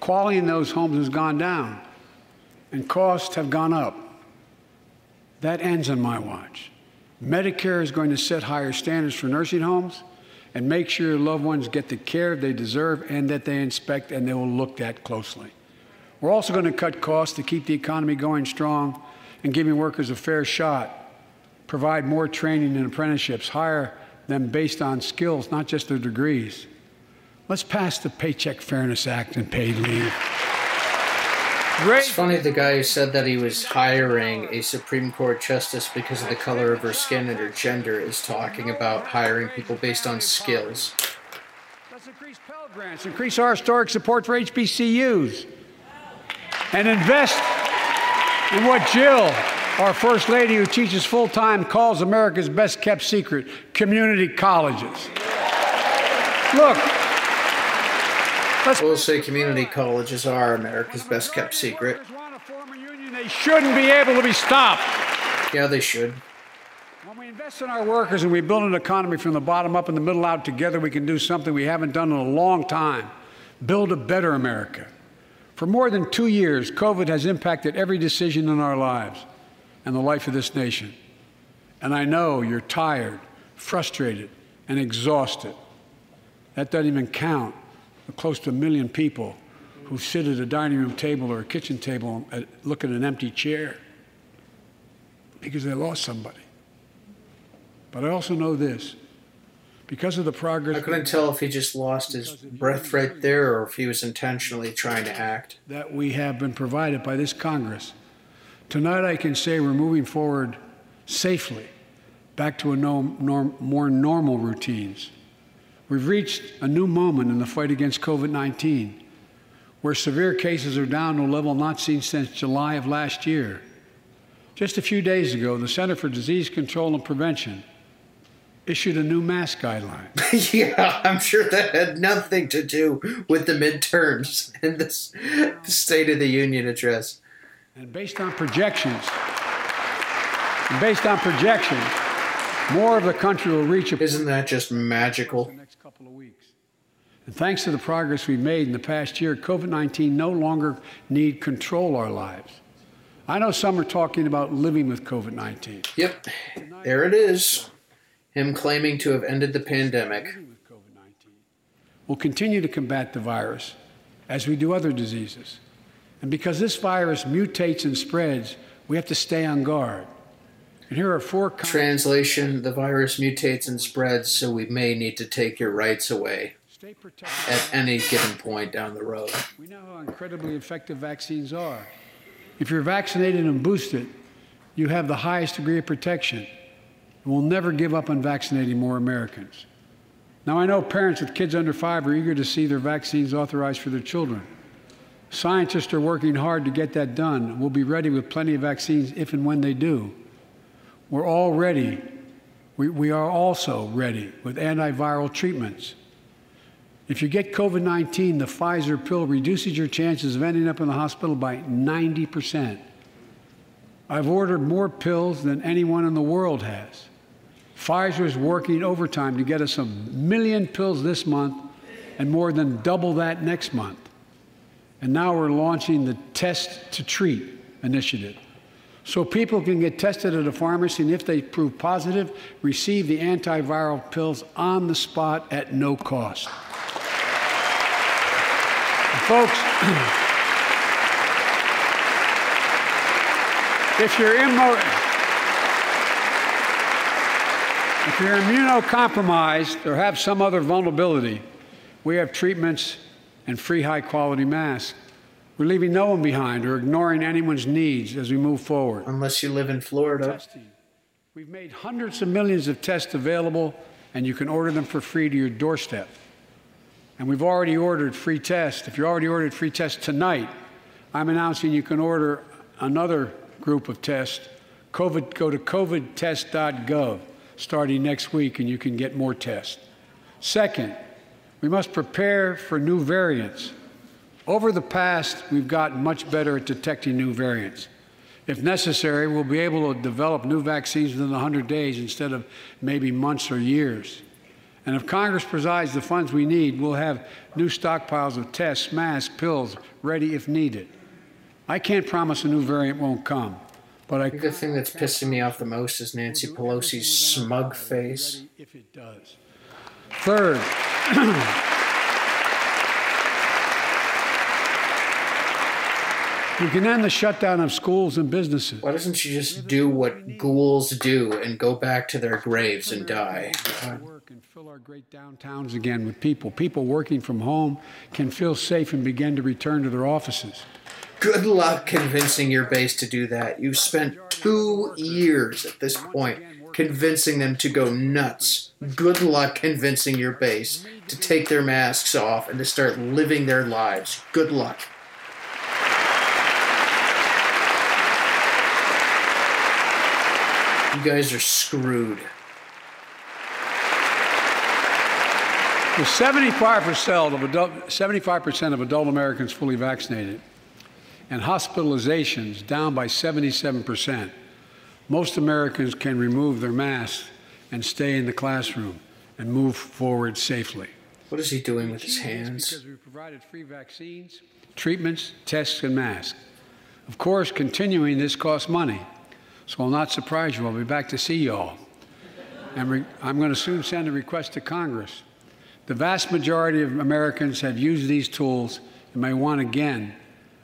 quality in those homes has gone down and costs have gone up. That ends on my watch. Medicare is going to set higher standards for nursing homes and make sure your loved ones get the care they deserve and that they inspect and they will look at closely. We're also going to cut costs to keep the economy going strong and giving workers a fair shot, provide more training and apprenticeships, hire them based on skills, not just their degrees. Let's pass the Paycheck Fairness Act and paid leave. It's funny the guy who said that he was hiring a Supreme Court justice because of the color of her skin and her gender is talking about hiring people based on skills. Let's increase Pell Grants, increase our historic support for HBCUs, and invest in what Jill our First Lady, who teaches full time, calls America's best kept secret community colleges. Look, let's. We'll say community colleges are America's best kept secret. They shouldn't be able to be stopped. Yeah, they should. When we invest in our workers and we build an economy from the bottom up and the middle out together, we can do something we haven't done in a long time build a better America. For more than two years, COVID has impacted every decision in our lives and the life of this nation. And I know you're tired, frustrated, and exhausted. That doesn't even count the close to a million people who sit at a dining room table or a kitchen table and uh, look at an empty chair because they lost somebody. But I also know this because of the progress. I couldn't tell if he just lost his breath right there or if he was intentionally trying to act. That we have been provided by this Congress Tonight, I can say we're moving forward safely back to a no, norm, more normal routines. We've reached a new moment in the fight against COVID 19 where severe cases are down to a level not seen since July of last year. Just a few days ago, the Center for Disease Control and Prevention issued a new mask guideline. yeah, I'm sure that had nothing to do with the midterms and this State of the Union address. And based on projections, based on projections, more of the country will reach a. Isn't that just magical? The next couple of weeks. And thanks to the progress we've made in the past year, COVID 19 no longer need control our lives. I know some are talking about living with COVID 19. Yep, there it is. Him claiming to have ended the pandemic. We'll continue to combat the virus as we do other diseases. And because this virus mutates and spreads, we have to stay on guard. And here are four translation: the virus mutates and spreads, so we may need to take your rights away at any given point down the road. We know how incredibly effective vaccines are. If you're vaccinated and boosted, you have the highest degree of protection. We'll never give up on vaccinating more Americans. Now, I know parents with kids under five are eager to see their vaccines authorized for their children. Scientists are working hard to get that done. We'll be ready with plenty of vaccines if and when they do. We're all ready. We, we are also ready with antiviral treatments. If you get COVID 19, the Pfizer pill reduces your chances of ending up in the hospital by 90%. I've ordered more pills than anyone in the world has. Pfizer is working overtime to get us a million pills this month and more than double that next month. And now we're launching the Test to Treat initiative. So people can get tested at a pharmacy, and if they prove positive, receive the antiviral pills on the spot at no cost. Folks, if you're immo- if you're immunocompromised or have some other vulnerability, we have treatments and free high quality masks. We're leaving no one behind or ignoring anyone's needs as we move forward. Unless you live in Florida. Testing. We've made hundreds of millions of tests available, and you can order them for free to your doorstep. And we've already ordered free tests. If you already ordered free tests tonight, I'm announcing you can order another group of tests. COVID, go to covidtest.gov starting next week, and you can get more tests. Second, we must prepare for new variants. Over the past, we've gotten much better at detecting new variants. If necessary, we'll be able to develop new vaccines within 100 days instead of maybe months or years. And if Congress provides the funds we need, we'll have new stockpiles of tests, masks, pills ready if needed. I can't promise a new variant won't come, but I the thing that's pissing me off the most is Nancy Pelosi's smug face. If it does. Third, we can end the shutdown of schools and businesses. Why doesn't she just do what ghouls do and go back to their graves and die? Work and fill our great downtowns again with people. People working from home can feel safe and begin to return to their offices. Good luck convincing your base to do that. You've spent two years at this point convincing them to go nuts. Good luck convincing your base to take their masks off and to start living their lives. Good luck. You guys are screwed. With 75% of adult, 75% of adult Americans fully vaccinated and hospitalizations down by 77%, most Americans can remove their masks and stay in the classroom and move forward safely. What is he doing with his hands? Because we provided free vaccines, treatments, tests, and masks. Of course, continuing this costs money. So I'll not surprise you. I'll be back to see you all. And re- I'm going to soon send a request to Congress. The vast majority of Americans have used these tools and may want again.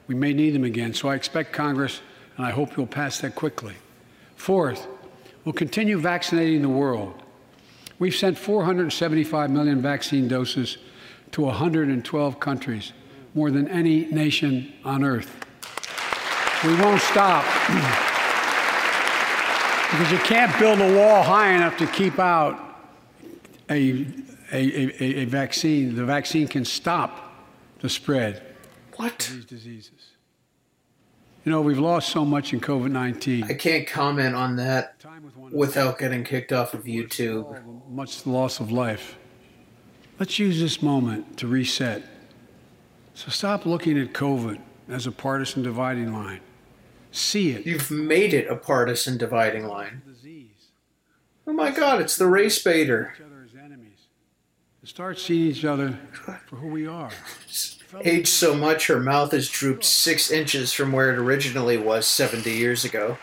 We may need them again. So I expect Congress, and I hope you'll pass that quickly. Fourth, we'll continue vaccinating the world. We've sent 475 million vaccine doses to 112 countries, more than any nation on earth. We won't stop. because you can't build a wall high enough to keep out a, a, a, a, vaccine. The vaccine can stop the spread what? of these diseases. You know, we've lost so much in COVID 19. I can't comment on that without getting kicked off of YouTube. Much loss of life. Let's use this moment to reset. So stop looking at COVID as a partisan dividing line see it. You've made it a partisan dividing line. Oh my God, it's the race baiter. Start seeing each other for who we are. Aged so much, her mouth has drooped six inches from where it originally was 70 years ago.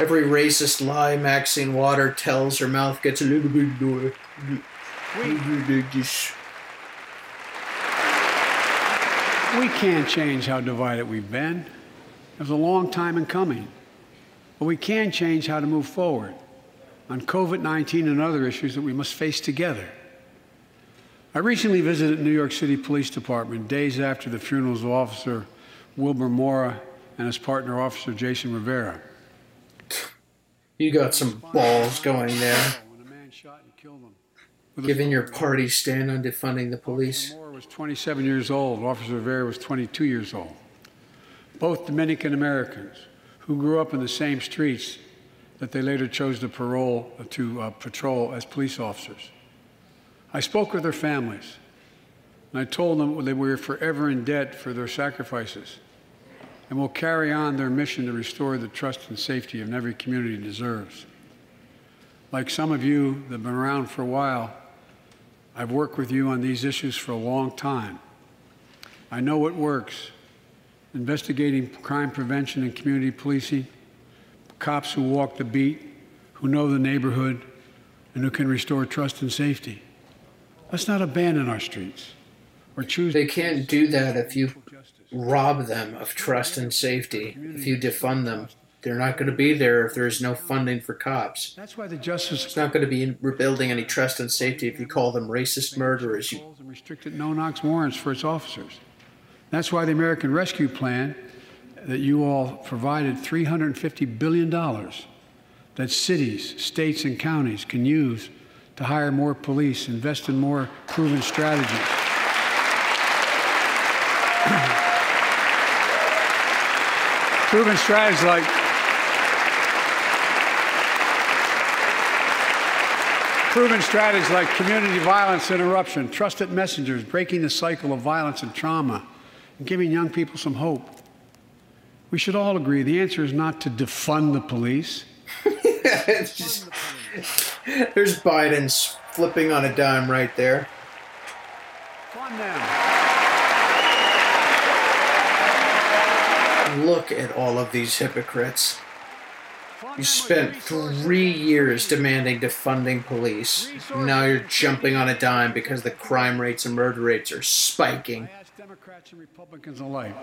Every racist lie Maxine Water tells, her mouth gets a little bit more. We can't change how divided we've been. It was a long time in coming. But we can change how to move forward on COVID 19 and other issues that we must face together. I recently visited New York City Police Department days after the funerals of Officer Wilbert Mora and his partner, Officer Jason Rivera. You got some balls going there. Giving your party stand on defunding the police was 27 years old. Officer Rivera was 22 years old. Both Dominican Americans who grew up in the same streets that they later chose to parole to uh, patrol as police officers. I spoke with their families, and I told them that we were forever in debt for their sacrifices, and will carry on their mission to restore the trust and safety of every community deserves. Like some of you that have been around for a while, I've worked with you on these issues for a long time. I know what works investigating crime prevention and community policing, cops who walk the beat, who know the neighborhood, and who can restore trust and safety. Let's not abandon our streets or choose. They can't do that if you rob them of trust and safety, if you defund them. They're not going to be there if there's no funding for cops. That's why the Justice It's not going to be rebuilding any trust and safety if you call them racist murderers. You, restricted no-knock warrants for its officers. That's why the American Rescue Plan that you all provided $350 billion that cities, states, and counties can use to hire more police, invest in more proven strategies. proven strategies like proven strategies like community violence interruption, trusted messengers, breaking the cycle of violence and trauma, and giving young people some hope. We should all agree the answer is not to defund the police. it's just, there's Biden's flipping on a dime right there. Fund them. Look at all of these hypocrites. You spent three years demanding defunding police. Now you're jumping on a dime because the crime rates and murder rates are spiking. I ask Democrats and Republicans alike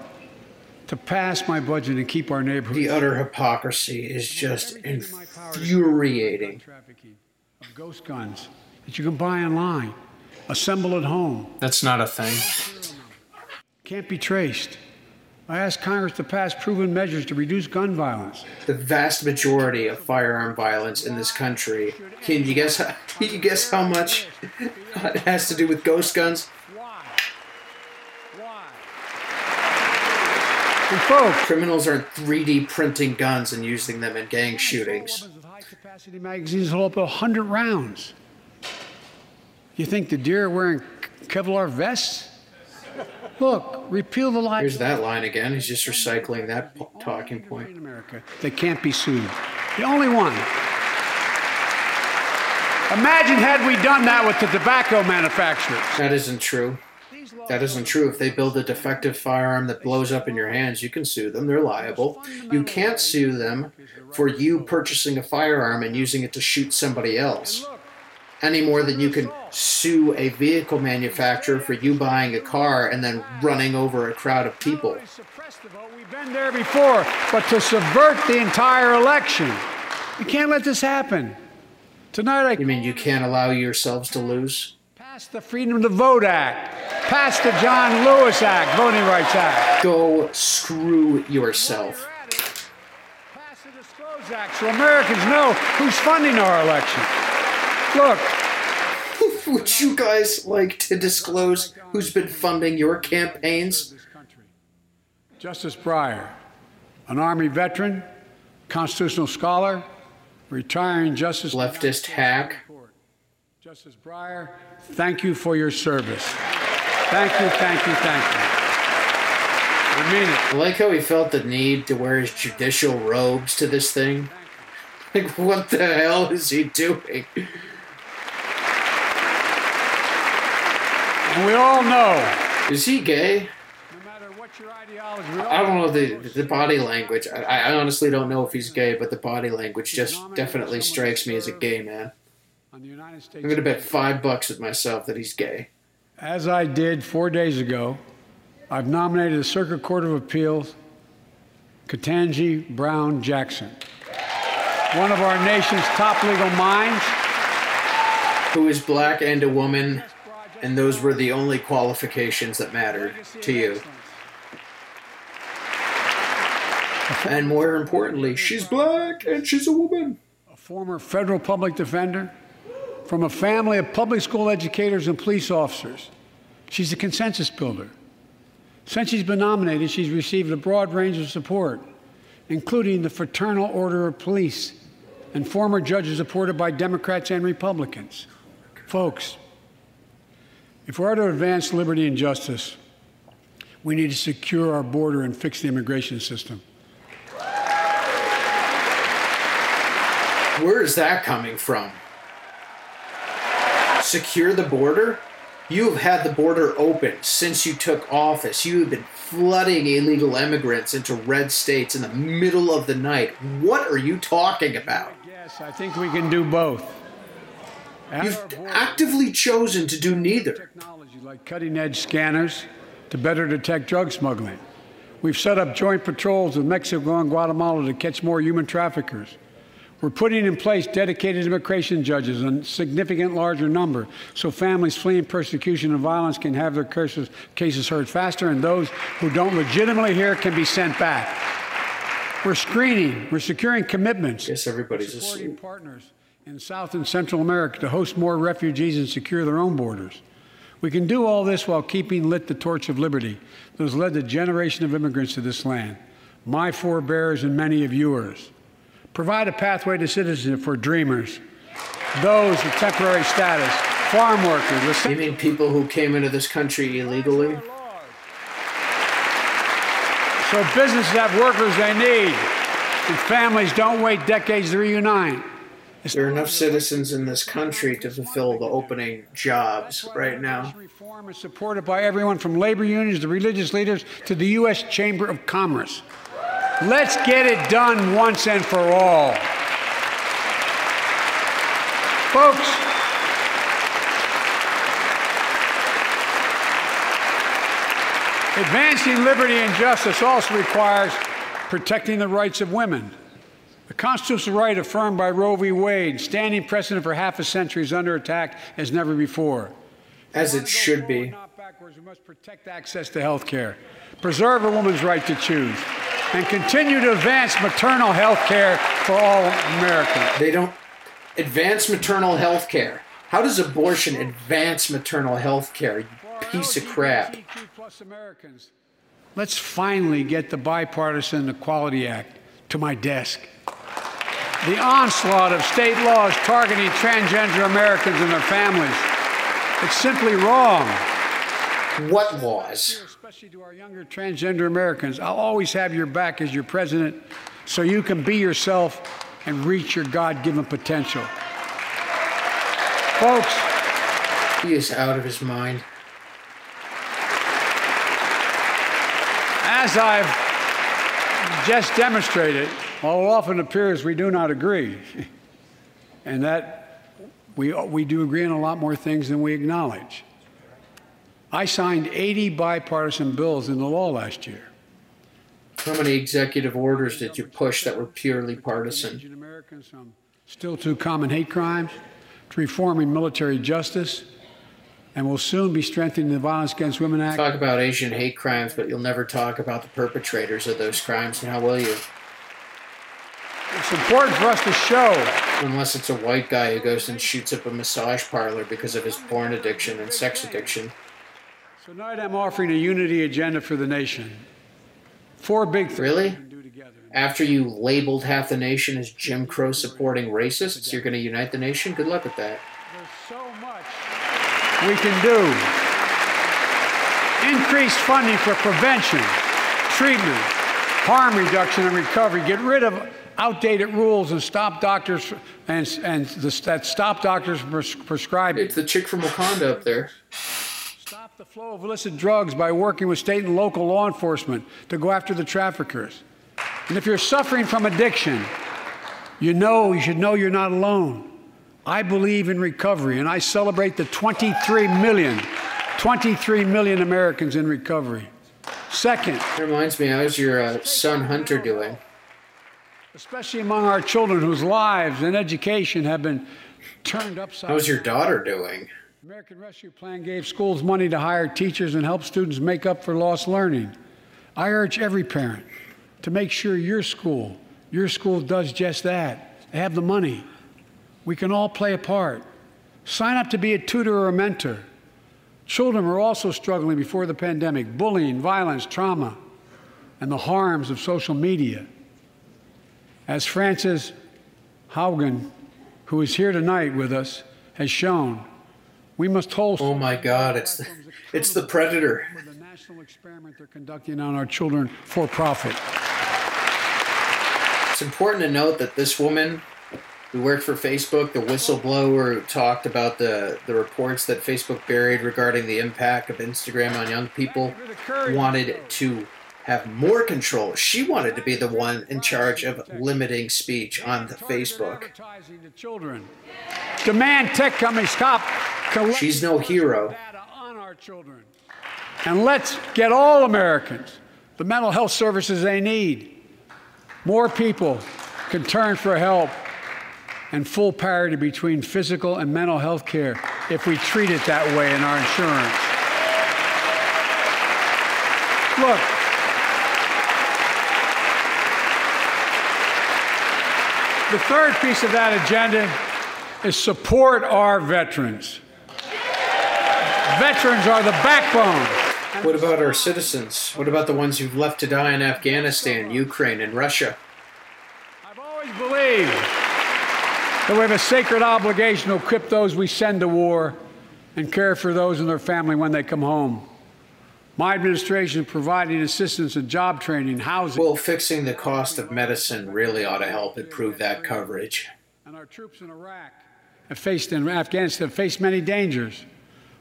to pass my budget and keep our neighborhoods. The utter hypocrisy is just infuriating. Trafficking of ghost guns that you can buy online, assemble at home, That's not a thing. can't be traced. I ask Congress to pass proven measures to reduce gun violence. The vast majority of firearm violence in this country. Can you guess? How, can you guess how much it has to do with ghost guns? Why? Why? And folks, Criminals aren't 3D printing guns and using them in gang shootings. High-capacity magazines hold up to 100 rounds. You think the deer are wearing Kevlar vests? Look, repeal the line. Here's that line again. He's just recycling that po- talking in point. America that can't be sued. The only one. Imagine had we done that with the tobacco manufacturers. That isn't true. That isn't true. If they build a defective firearm that blows up in your hands, you can sue them. They're liable. You can't sue them for you purchasing a firearm and using it to shoot somebody else. Any more than you can sue a vehicle manufacturer for you buying a car and then running over a crowd of people. Suppress the vote. We've been there before, but to subvert the entire election, we can't let this happen. Tonight, I You mean you can't allow yourselves to lose? Pass the Freedom to Vote Act, pass the John Lewis Act, Voting Rights Act, Go screw yourself. pass the Disclose Act, so Americans know who's funding our election. Look, Would you guys like to disclose who's been funding your campaigns? Justice Breyer, an Army veteran, constitutional scholar, retiring Justice. Leftist hack. Justice Breyer, thank you for your service. Thank you, thank you, thank you. I mean it. I like how he felt the need to wear his judicial robes to this thing. Like, what the hell is he doing? And we all know, Is he gay? no matter what your ideology, I don't know the the body language. I, I honestly don't know if he's gay, but the body language just definitely strikes me as a gay man. On the United States. I'm gonna bet five bucks with myself that he's gay. As I did four days ago, I've nominated the Circuit Court of Appeals Ketanji Brown Jackson, one of our nation's top legal minds. Who is black and a woman, and those were the only qualifications that mattered to you. And more importantly, she's black and she's a woman. a former federal public defender from a family of public school educators and police officers. She's a consensus builder. Since she's been nominated, she's received a broad range of support, including the Fraternal Order of Police and former judges supported by Democrats and Republicans. Folks, if we're to advance liberty and justice, we need to secure our border and fix the immigration system. Where is that coming from? Secure the border. You have had the border open since you took office. You have been flooding illegal immigrants into red states in the middle of the night. What are you talking about? Yes, I think we can do both. You've actively chosen to do neither. Technology like cutting edge scanners to better detect drug smuggling. We've set up joint patrols with Mexico and Guatemala to catch more human traffickers. We're putting in place dedicated immigration judges in significant larger number so families fleeing persecution and violence can have their cases, cases heard faster and those who don't legitimately hear can be sent back. We're screening, we're securing commitments. Yes, everybody's supporting asleep. partners in South and Central America to host more refugees and secure their own borders. We can do all this while keeping lit the torch of liberty that has led a generation of immigrants to this land, my forebears and many of yours. Provide a pathway to citizenship for dreamers, those with temporary status, farm workers. You mean people who came into this country illegally? So businesses have workers they need, and families don't wait decades to reunite. There are enough citizens in this country to fulfill the opening jobs right now. Reform is supported by everyone from labor unions to religious leaders to the U.S. Chamber of Commerce. Let's get it done once and for all. Folks, advancing liberty and justice also requires protecting the rights of women. The constitutional right affirmed by Roe v. Wade, standing precedent for half a century, is under attack as never before. As it should be. Not backwards, we must protect access to health care, preserve a woman's right to choose, and continue to advance maternal health care for all Americans. They don't advance maternal health care. How does abortion advance maternal health care, you piece of crap? LGBTQ plus Americans. Let's finally get the Bipartisan Equality Act to my desk. The onslaught of state laws targeting transgender Americans and their families. It's simply wrong. What laws? Especially to our younger transgender Americans. I'll always have your back as your president so you can be yourself and reach your God given potential. Folks, He is out of his mind. as I've just demonstrated, while it often appears we do not agree, and that we, we do agree on a lot more things than we acknowledge. I signed 80 bipartisan bills into law last year. How many executive orders did you push that were purely partisan? Asian Americans still too common hate crimes to reforming military justice, and will soon be strengthening the Violence Against Women Act. Talk about Asian hate crimes, but you'll never talk about the perpetrators of those crimes, and how will you? It's important for us to show Unless it's a white guy who goes and shoots up a massage parlor because of his porn addiction and sex addiction. Tonight, I'm offering a unity agenda for the nation. Four big things Really? we can do together. After you labeled half the nation as Jim Crow supporting racists, you're going to unite the nation? Good luck with that. There's so much we can do. Increase funding for prevention, treatment, harm reduction, and recovery. Get rid of outdated rules and stop doctors and, and the, that stop doctors pres- prescribing. It's the chick from Wakanda up there. Stop the flow of illicit drugs by working with state and local law enforcement to go after the traffickers. And if you're suffering from addiction, you know, you should know you're not alone. I believe in recovery, and I celebrate the 23 million, 23 million Americans in recovery. Second, It reminds me, how's your uh, son Hunter doing? especially among our children whose lives and education have been turned upside down. How's your daughter doing? American Rescue Plan gave schools money to hire teachers and help students make up for lost learning. I urge every parent to make sure your school, your school does just that. Have the money. We can all play a part. Sign up to be a tutor or a mentor. Children were also struggling before the pandemic bullying, violence, trauma, and the harms of social media. As Frances Haugen, who is here tonight with us, has shown, we must hold Oh my God, it's the, it's the predator. for the national experiment they're conducting on our children for profit. It's important to note that this woman who worked for Facebook, the whistleblower who talked about the, the reports that Facebook buried regarding the impact of Instagram on young people, wanted to have more control. She wanted to be the one in charge of limiting speech on the Facebook. To children. Demand tech companies stop She's no hero. on our children. And let's get all Americans the mental health services they need. More people can turn for help and full parity between physical and mental health care if we treat it that way in our insurance. Look, the third piece of that agenda is support our veterans. Veterans are the backbone. What about our citizens? What about the ones who've left to die in Afghanistan, Ukraine, and Russia? I've always believed that we have a sacred obligation to equip those we send to war and care for those and their family when they come home. My administration is providing assistance in job training, housing, Well, fixing the cost of medicine really ought to help improve that coverage. and our troops in Iraq have faced in Afghanistan have faced many dangers.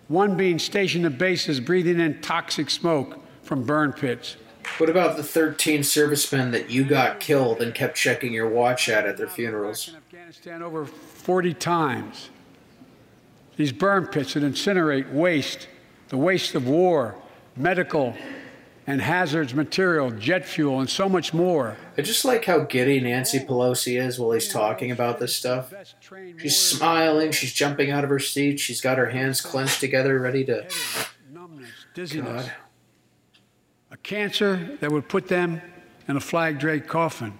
One being stationed at bases breathing in toxic smoke from burn pits. What about the 13 servicemen that you got killed and kept checking your watch at at their funerals? In Afghanistan over 40 times. These burn pits that incinerate waste, the waste of war, medical and hazards material, jet fuel, and so much more. I just like how giddy Nancy Pelosi is while he's talking about this stuff. She's smiling, she's jumping out of her seat, she's got her hands clenched together, ready to. numbness, dizziness, God. a cancer that would put them in a flag draped coffin.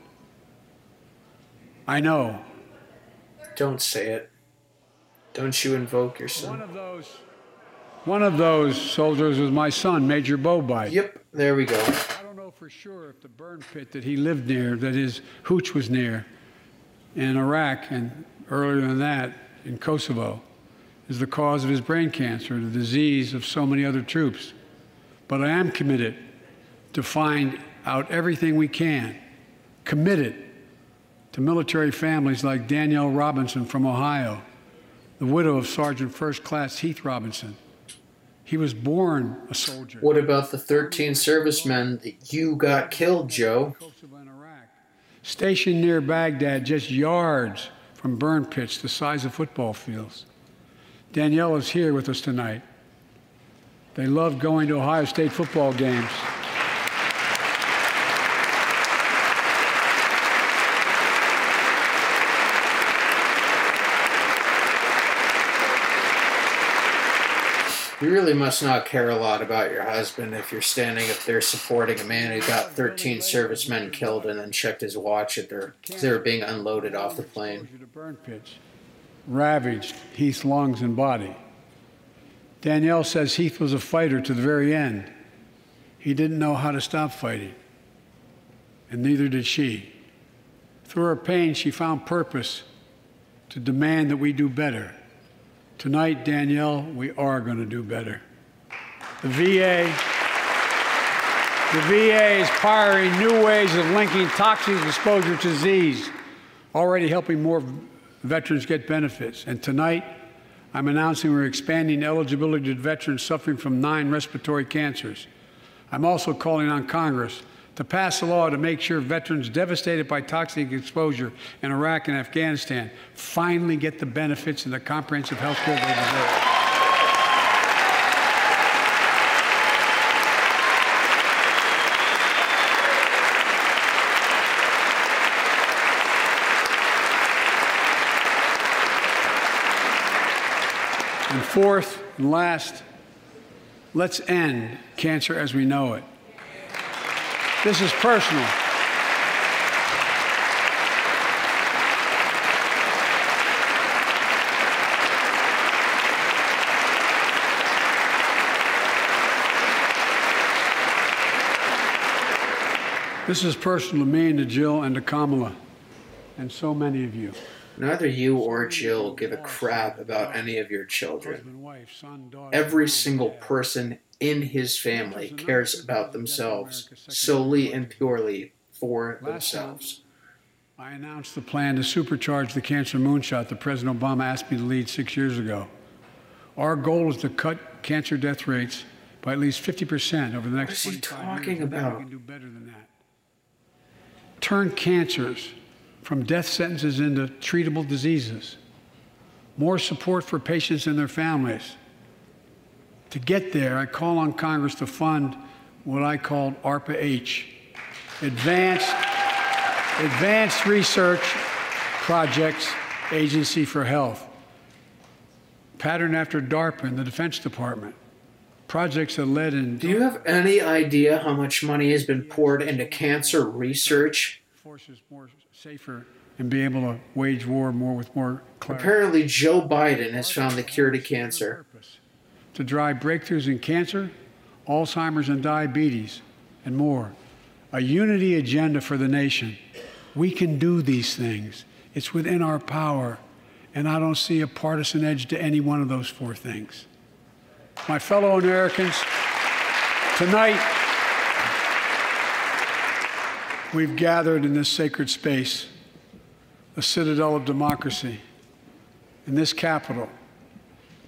I know. Don't say it. Don't you invoke yourself. One of those, one of those soldiers was my son, Major Beau Biden. Yep, there we go. I don't know for sure if the burn pit that he lived near, that his hooch was near in Iraq and earlier than that in Kosovo, is the cause of his brain cancer, the disease of so many other troops. But I am committed to find out everything we can, committed to military families like Danielle Robinson from Ohio, the widow of Sergeant First Class Heath Robinson. He was born a soldier. What about the 13 servicemen that you got killed, Joe? Stationed near Baghdad, just yards from burn pits the size of football fields. Danielle is here with us tonight. They love going to Ohio State football games. You really must not care a lot about your husband if you're standing up there supporting a man who got 13 servicemen killed and then checked his watch at their as they were being unloaded off the plane. Burn pits ravaged Heath's lungs and body. Danielle says Heath was a fighter to the very end. He didn't know how to stop fighting, and neither did she. Through her pain, she found purpose to demand that we do better. Tonight, Danielle, we are going to do better. The VA, the VA is pioneering new ways of linking toxic exposure to disease, already helping more veterans get benefits. And tonight, I'm announcing we're expanding eligibility to veterans suffering from nine respiratory cancers. I'm also calling on Congress to pass a law to make sure veterans devastated by toxic exposure in Iraq and Afghanistan finally get the benefits and the comprehensive health care they deserve. And fourth and last, let's end cancer as we know it. This is personal. This is personal to me and to Jill and to Kamala and so many of you. Neither you or Jill give a crap about any of your children. Husband, wife, son, daughter, Every single person in his family cares about themselves solely and purely for themselves. I announced the plan to supercharge the cancer moonshot that President Obama asked me to lead six years ago. Our goal is to cut cancer death rates by at least 50% over the next What is he talking years. about? We can do better than that. Turn cancers from death sentences into treatable diseases. More support for patients and their families. To get there, I call on Congress to fund what I called ARPA H, Advanced, Advanced Research Projects Agency for Health, patterned after DARPA in the Defense Department. Projects that led in Do you have any idea how much money has been poured into cancer research? forces more safer and be able to wage war more with more clarity. Apparently, Joe Biden has found the cure to cancer. To drive breakthroughs in cancer, Alzheimer's and diabetes, and more. A unity agenda for the nation. We can do these things. It's within our power. And I don't see a partisan edge to any one of those four things. My fellow Americans, tonight we've gathered in this sacred space, a citadel of democracy, in this capital.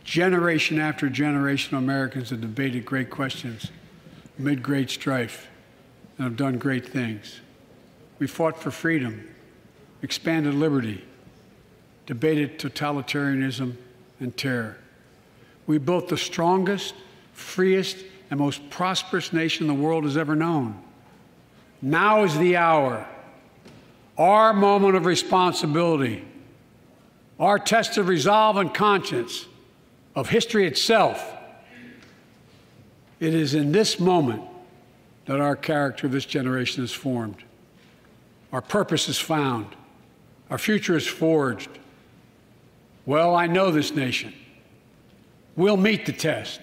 Generation after generation of Americans have debated great questions amid great strife and have done great things. We fought for freedom, expanded liberty, debated totalitarianism and terror. We built the strongest, freest, and most prosperous nation the world has ever known. Now is the hour, our moment of responsibility, our test of resolve and conscience, of history itself. It is in this moment that our character of this generation is formed. Our purpose is found. Our future is forged. Well, I know this nation. We'll meet the test,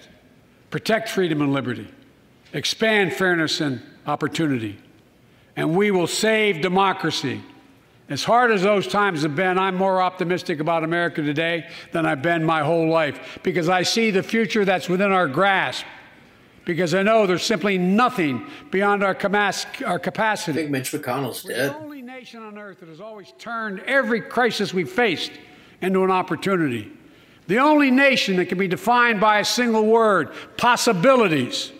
protect freedom and liberty, expand fairness and opportunity, and we will save democracy. As hard as those times have been, I'm more optimistic about America today than I've been my whole life because I see the future that's within our grasp. Because I know there's simply nothing beyond our, our I capacity. think Mitch McConnell's We're dead. the only nation on earth that has always turned every crisis we've faced into an opportunity. The only nation that can be defined by a single word possibilities.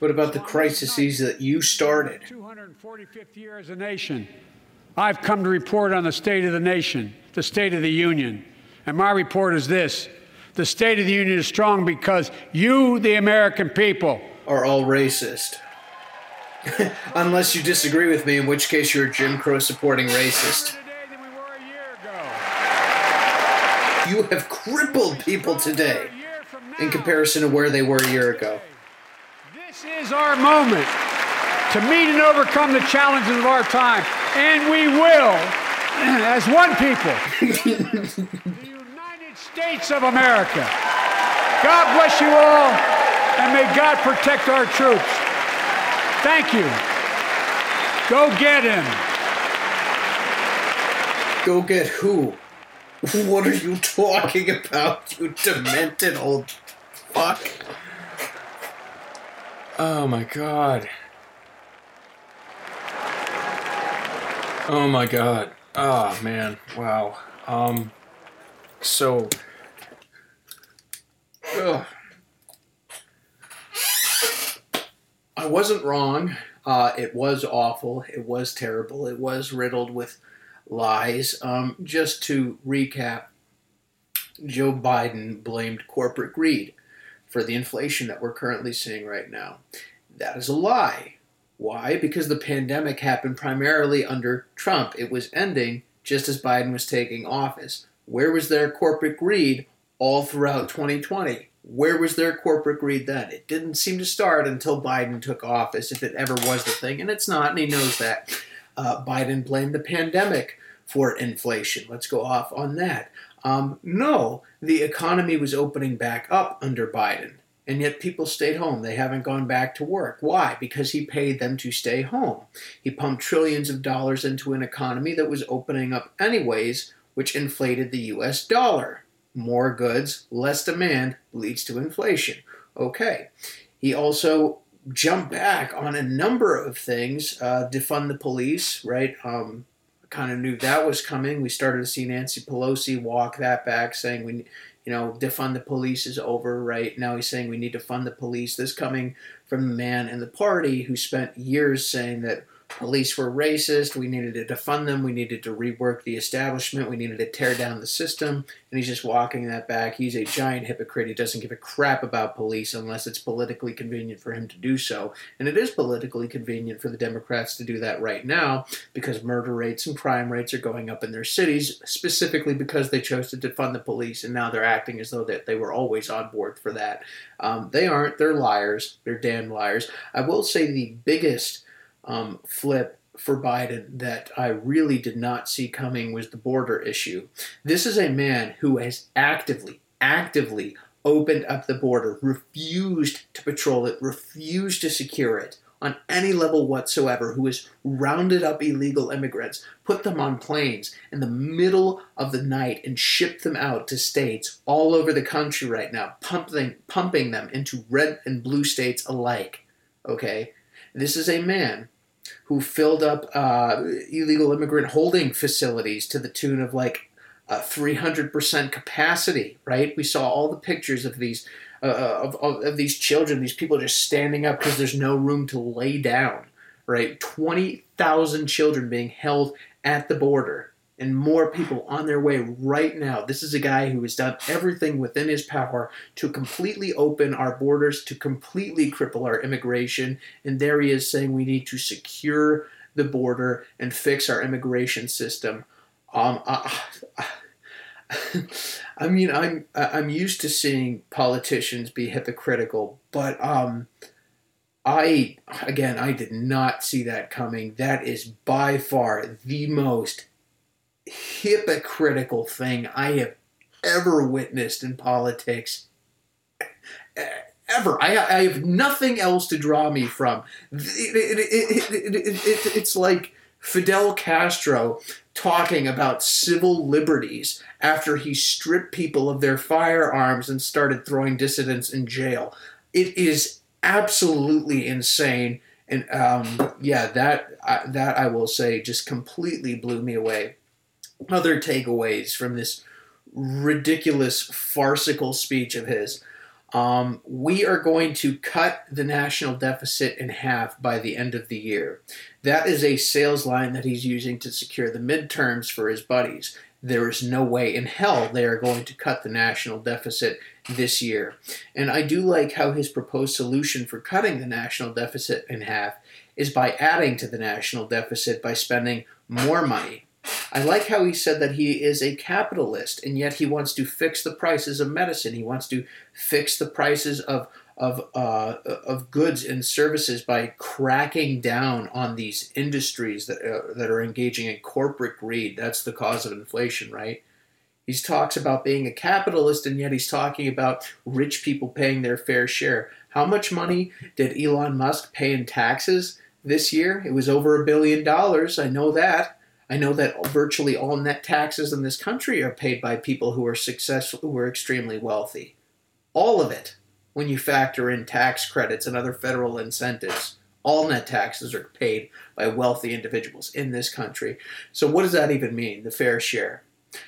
What about the crises that you started? 245th year as a nation. I've come to report on the state of the nation, the state of the union. And my report is this the state of the union is strong because you, the American people, Are all racist. Unless you disagree with me, in which case you're a Jim Crow supporting racist. today than we were a year ago. You have crippled people today A year from in comparison to where they were a year ago. This is our moment to meet and overcome the challenges of our time, and we will, as one people, the United States of America. God bless you all, and may God protect our troops. Thank you. Go get him. Go get who? What are you talking about, you demented old fuck? Oh my god. Oh my god. Oh man. Wow. Um so Ugh. I wasn't wrong. Uh, it was awful. It was terrible. It was riddled with lies. Um, just to recap, Joe Biden blamed corporate greed for the inflation that we're currently seeing right now. That is a lie. Why? Because the pandemic happened primarily under Trump. It was ending just as Biden was taking office. Where was their corporate greed all throughout 2020? Where was their corporate greed then? It didn't seem to start until Biden took office, if it ever was the thing, and it's not, and he knows that. Uh, Biden blamed the pandemic for inflation. Let's go off on that. Um, no, the economy was opening back up under Biden, and yet people stayed home. They haven't gone back to work. Why? Because he paid them to stay home. He pumped trillions of dollars into an economy that was opening up anyways, which inflated the US dollar. More goods, less demand leads to inflation. Okay. He also jumped back on a number of things, uh, defund the police, right? Um, kind of knew that was coming. We started to see Nancy Pelosi walk that back, saying we, you know, defund the police is over. Right now, he's saying we need to fund the police. This coming from the man in the party who spent years saying that police were racist. We needed to defund them. We needed to rework the establishment. We needed to tear down the system. And he's just walking that back. He's a giant hypocrite. He doesn't give a crap about police unless it's politically convenient for him to do so. And it is politically convenient for the Democrats to do that right now because murder rates and crime rates are going up in their cities, specifically because they chose to defund the police. And now they're acting as though that they were always on board for that. Um, they aren't. They're liars. They're damn liars. I will say the biggest um, flip for Biden that I really did not see coming was the border issue. This is a man who has actively, actively opened up the border, refused to patrol it, refused to secure it on any level whatsoever, who has rounded up illegal immigrants, put them on planes in the middle of the night, and shipped them out to states all over the country right now, pumping, pumping them into red and blue states alike. Okay? This is a man who filled up uh, illegal immigrant holding facilities to the tune of like uh, 300% capacity, right? We saw all the pictures of these uh, of, of, of, these children, these people just standing up because there's no room to lay down, right? 20,000 children being held at the border and more people on their way right now. This is a guy who has done everything within his power to completely open our borders, to completely cripple our immigration. And there he is saying we need to secure the border and fix our immigration system. Um, I, I mean, I'm I'm used to seeing politicians be hypocritical, but um, I again, I did not see that coming. That is by far the most hypocritical thing I have ever witnessed in politics. Ever. I, I have nothing else to draw me from. It, it, it, it's like Fidel Castro talking about civil liberties after he stripped people of their firearms and started throwing dissidents in jail. It is absolutely insane. And um, yeah, that that I will say just completely blew me away other takeaways from this ridiculous, farcical speech of his. Um, we are going to cut the national deficit in half by the end of the year. That is a sales line that he's using to secure the midterms for his buddies. There is no way in hell they are going to cut the national deficit this year. And I do like how his proposed solution for cutting the national deficit in half is by adding to the national deficit by spending more money I like how he said that he is a capitalist and yet he wants to fix the prices of medicine. He wants to fix the prices of of uh, of goods and services by cracking down on these industries that uh, that are engaging in corporate greed. That's the cause of inflation, right? He talks about being a capitalist and yet he's talking about rich people paying their fair share. How much money did Elon Musk pay in taxes this year? It was over a billion dollars. I know that. I know that virtually all net taxes in this country are paid by people who are successful, who are extremely wealthy. All of it, when you factor in tax credits and other federal incentives, all net taxes are paid by wealthy individuals in this country. So, what does that even mean, the fair share?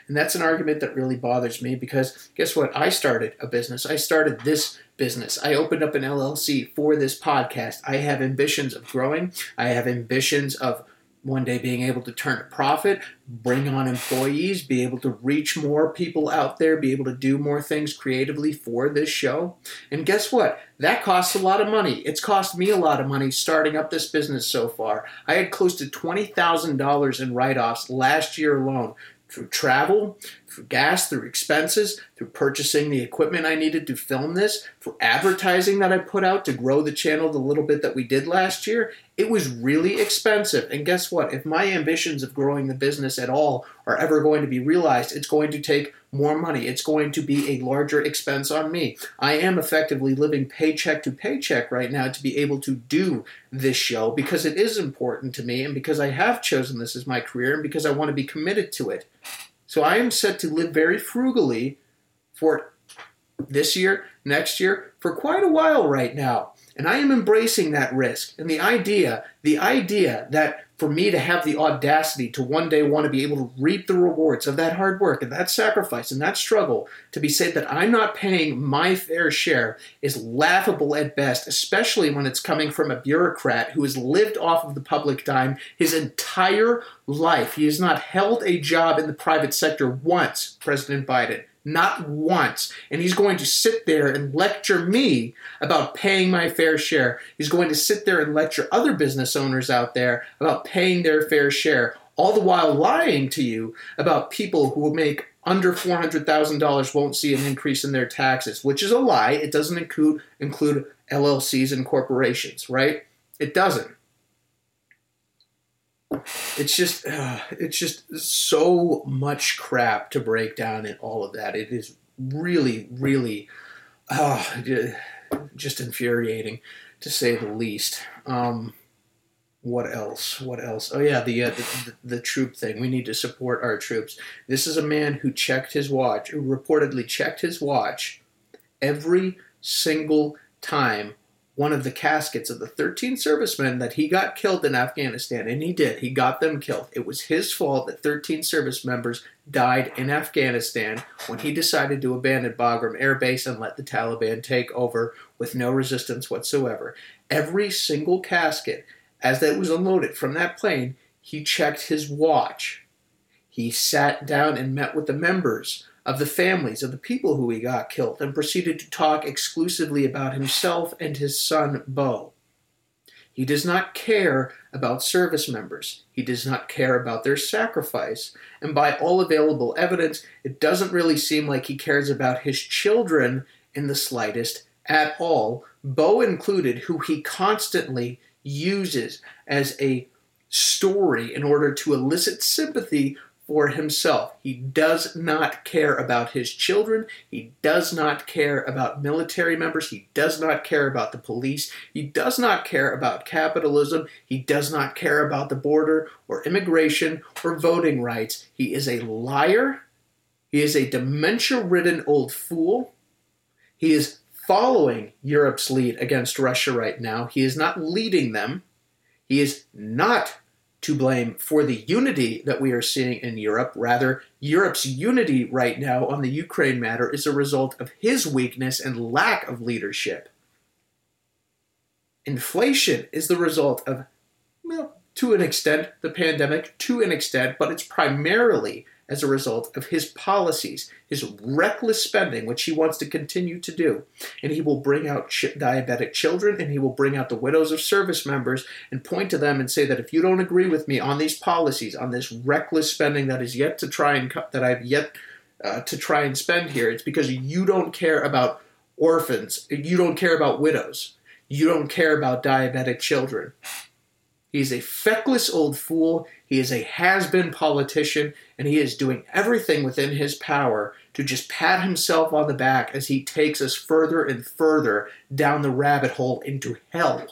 And that's an argument that really bothers me because guess what? I started a business. I started this business. I opened up an LLC for this podcast. I have ambitions of growing. I have ambitions of one day being able to turn a profit, bring on employees, be able to reach more people out there, be able to do more things creatively for this show. And guess what? That costs a lot of money. It's cost me a lot of money starting up this business so far. I had close to $20,000 in write offs last year alone through travel, through gas, through expenses, through purchasing the equipment I needed to film this, for advertising that I put out to grow the channel the little bit that we did last year. It was really expensive. And guess what? If my ambitions of growing the business at all are ever going to be realized, it's going to take more money. It's going to be a larger expense on me. I am effectively living paycheck to paycheck right now to be able to do this show because it is important to me and because I have chosen this as my career and because I want to be committed to it. So I am set to live very frugally for this year, next year, for quite a while right now. And I am embracing that risk. And the idea, the idea that for me to have the audacity to one day want to be able to reap the rewards of that hard work and that sacrifice and that struggle to be said that I'm not paying my fair share is laughable at best, especially when it's coming from a bureaucrat who has lived off of the public dime his entire life. He has not held a job in the private sector once, President Biden not once. And he's going to sit there and lecture me about paying my fair share. He's going to sit there and lecture other business owners out there about paying their fair share, all the while lying to you about people who make under $400,000 won't see an increase in their taxes, which is a lie. It doesn't include include LLCs and corporations, right? It doesn't it's just uh, it's just so much crap to break down in all of that. It is really, really uh, just infuriating to say the least. Um, what else? What else? Oh yeah, the, uh, the, the the troop thing. We need to support our troops. This is a man who checked his watch, who reportedly checked his watch every single time one of the caskets of the 13 servicemen that he got killed in Afghanistan, and he did. He got them killed. It was his fault that 13 service members died in Afghanistan when he decided to abandon Bagram Air Base and let the Taliban take over with no resistance whatsoever. Every single casket, as that was unloaded from that plane, he checked his watch. He sat down and met with the members of the families of the people who he got killed and proceeded to talk exclusively about himself and his son Beau. He does not care about service members. He does not care about their sacrifice. And by all available evidence, it doesn't really seem like he cares about his children in the slightest at all, Beau included, who he constantly uses as a story in order to elicit sympathy for himself. He does not care about his children. He does not care about military members. He does not care about the police. He does not care about capitalism. He does not care about the border or immigration or voting rights. He is a liar. He is a dementia ridden old fool. He is following Europe's lead against Russia right now. He is not leading them. He is not to blame for the unity that we are seeing in Europe. Rather, Europe's unity right now on the Ukraine matter is a result of his weakness and lack of leadership. Inflation is the result of, well, to an extent, the pandemic, to an extent, but it's primarily as a result of his policies, his reckless spending, which he wants to continue to do. And he will bring out ch- diabetic children and he will bring out the widows of service members and point to them and say that if you don't agree with me on these policies, on this reckless spending that is yet to try and that I've yet uh, to try and spend here, it's because you don't care about orphans, you don't care about widows, you don't care about diabetic children. He's a feckless old fool. He is a has been politician, and he is doing everything within his power to just pat himself on the back as he takes us further and further down the rabbit hole into hell.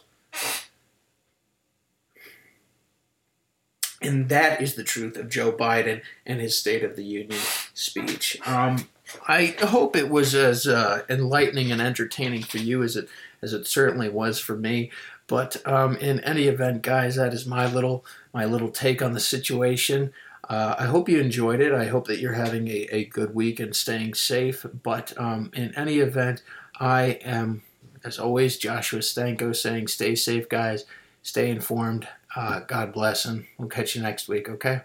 And that is the truth of Joe Biden and his State of the Union speech. Um, I hope it was as uh, enlightening and entertaining for you as it as it certainly was for me. But um, in any event, guys, that is my little my little take on the situation. Uh, I hope you enjoyed it. I hope that you're having a, a good week and staying safe. But um, in any event, I am, as always, Joshua Stanko saying, stay safe, guys. Stay informed. Uh, God bless, and we'll catch you next week, okay?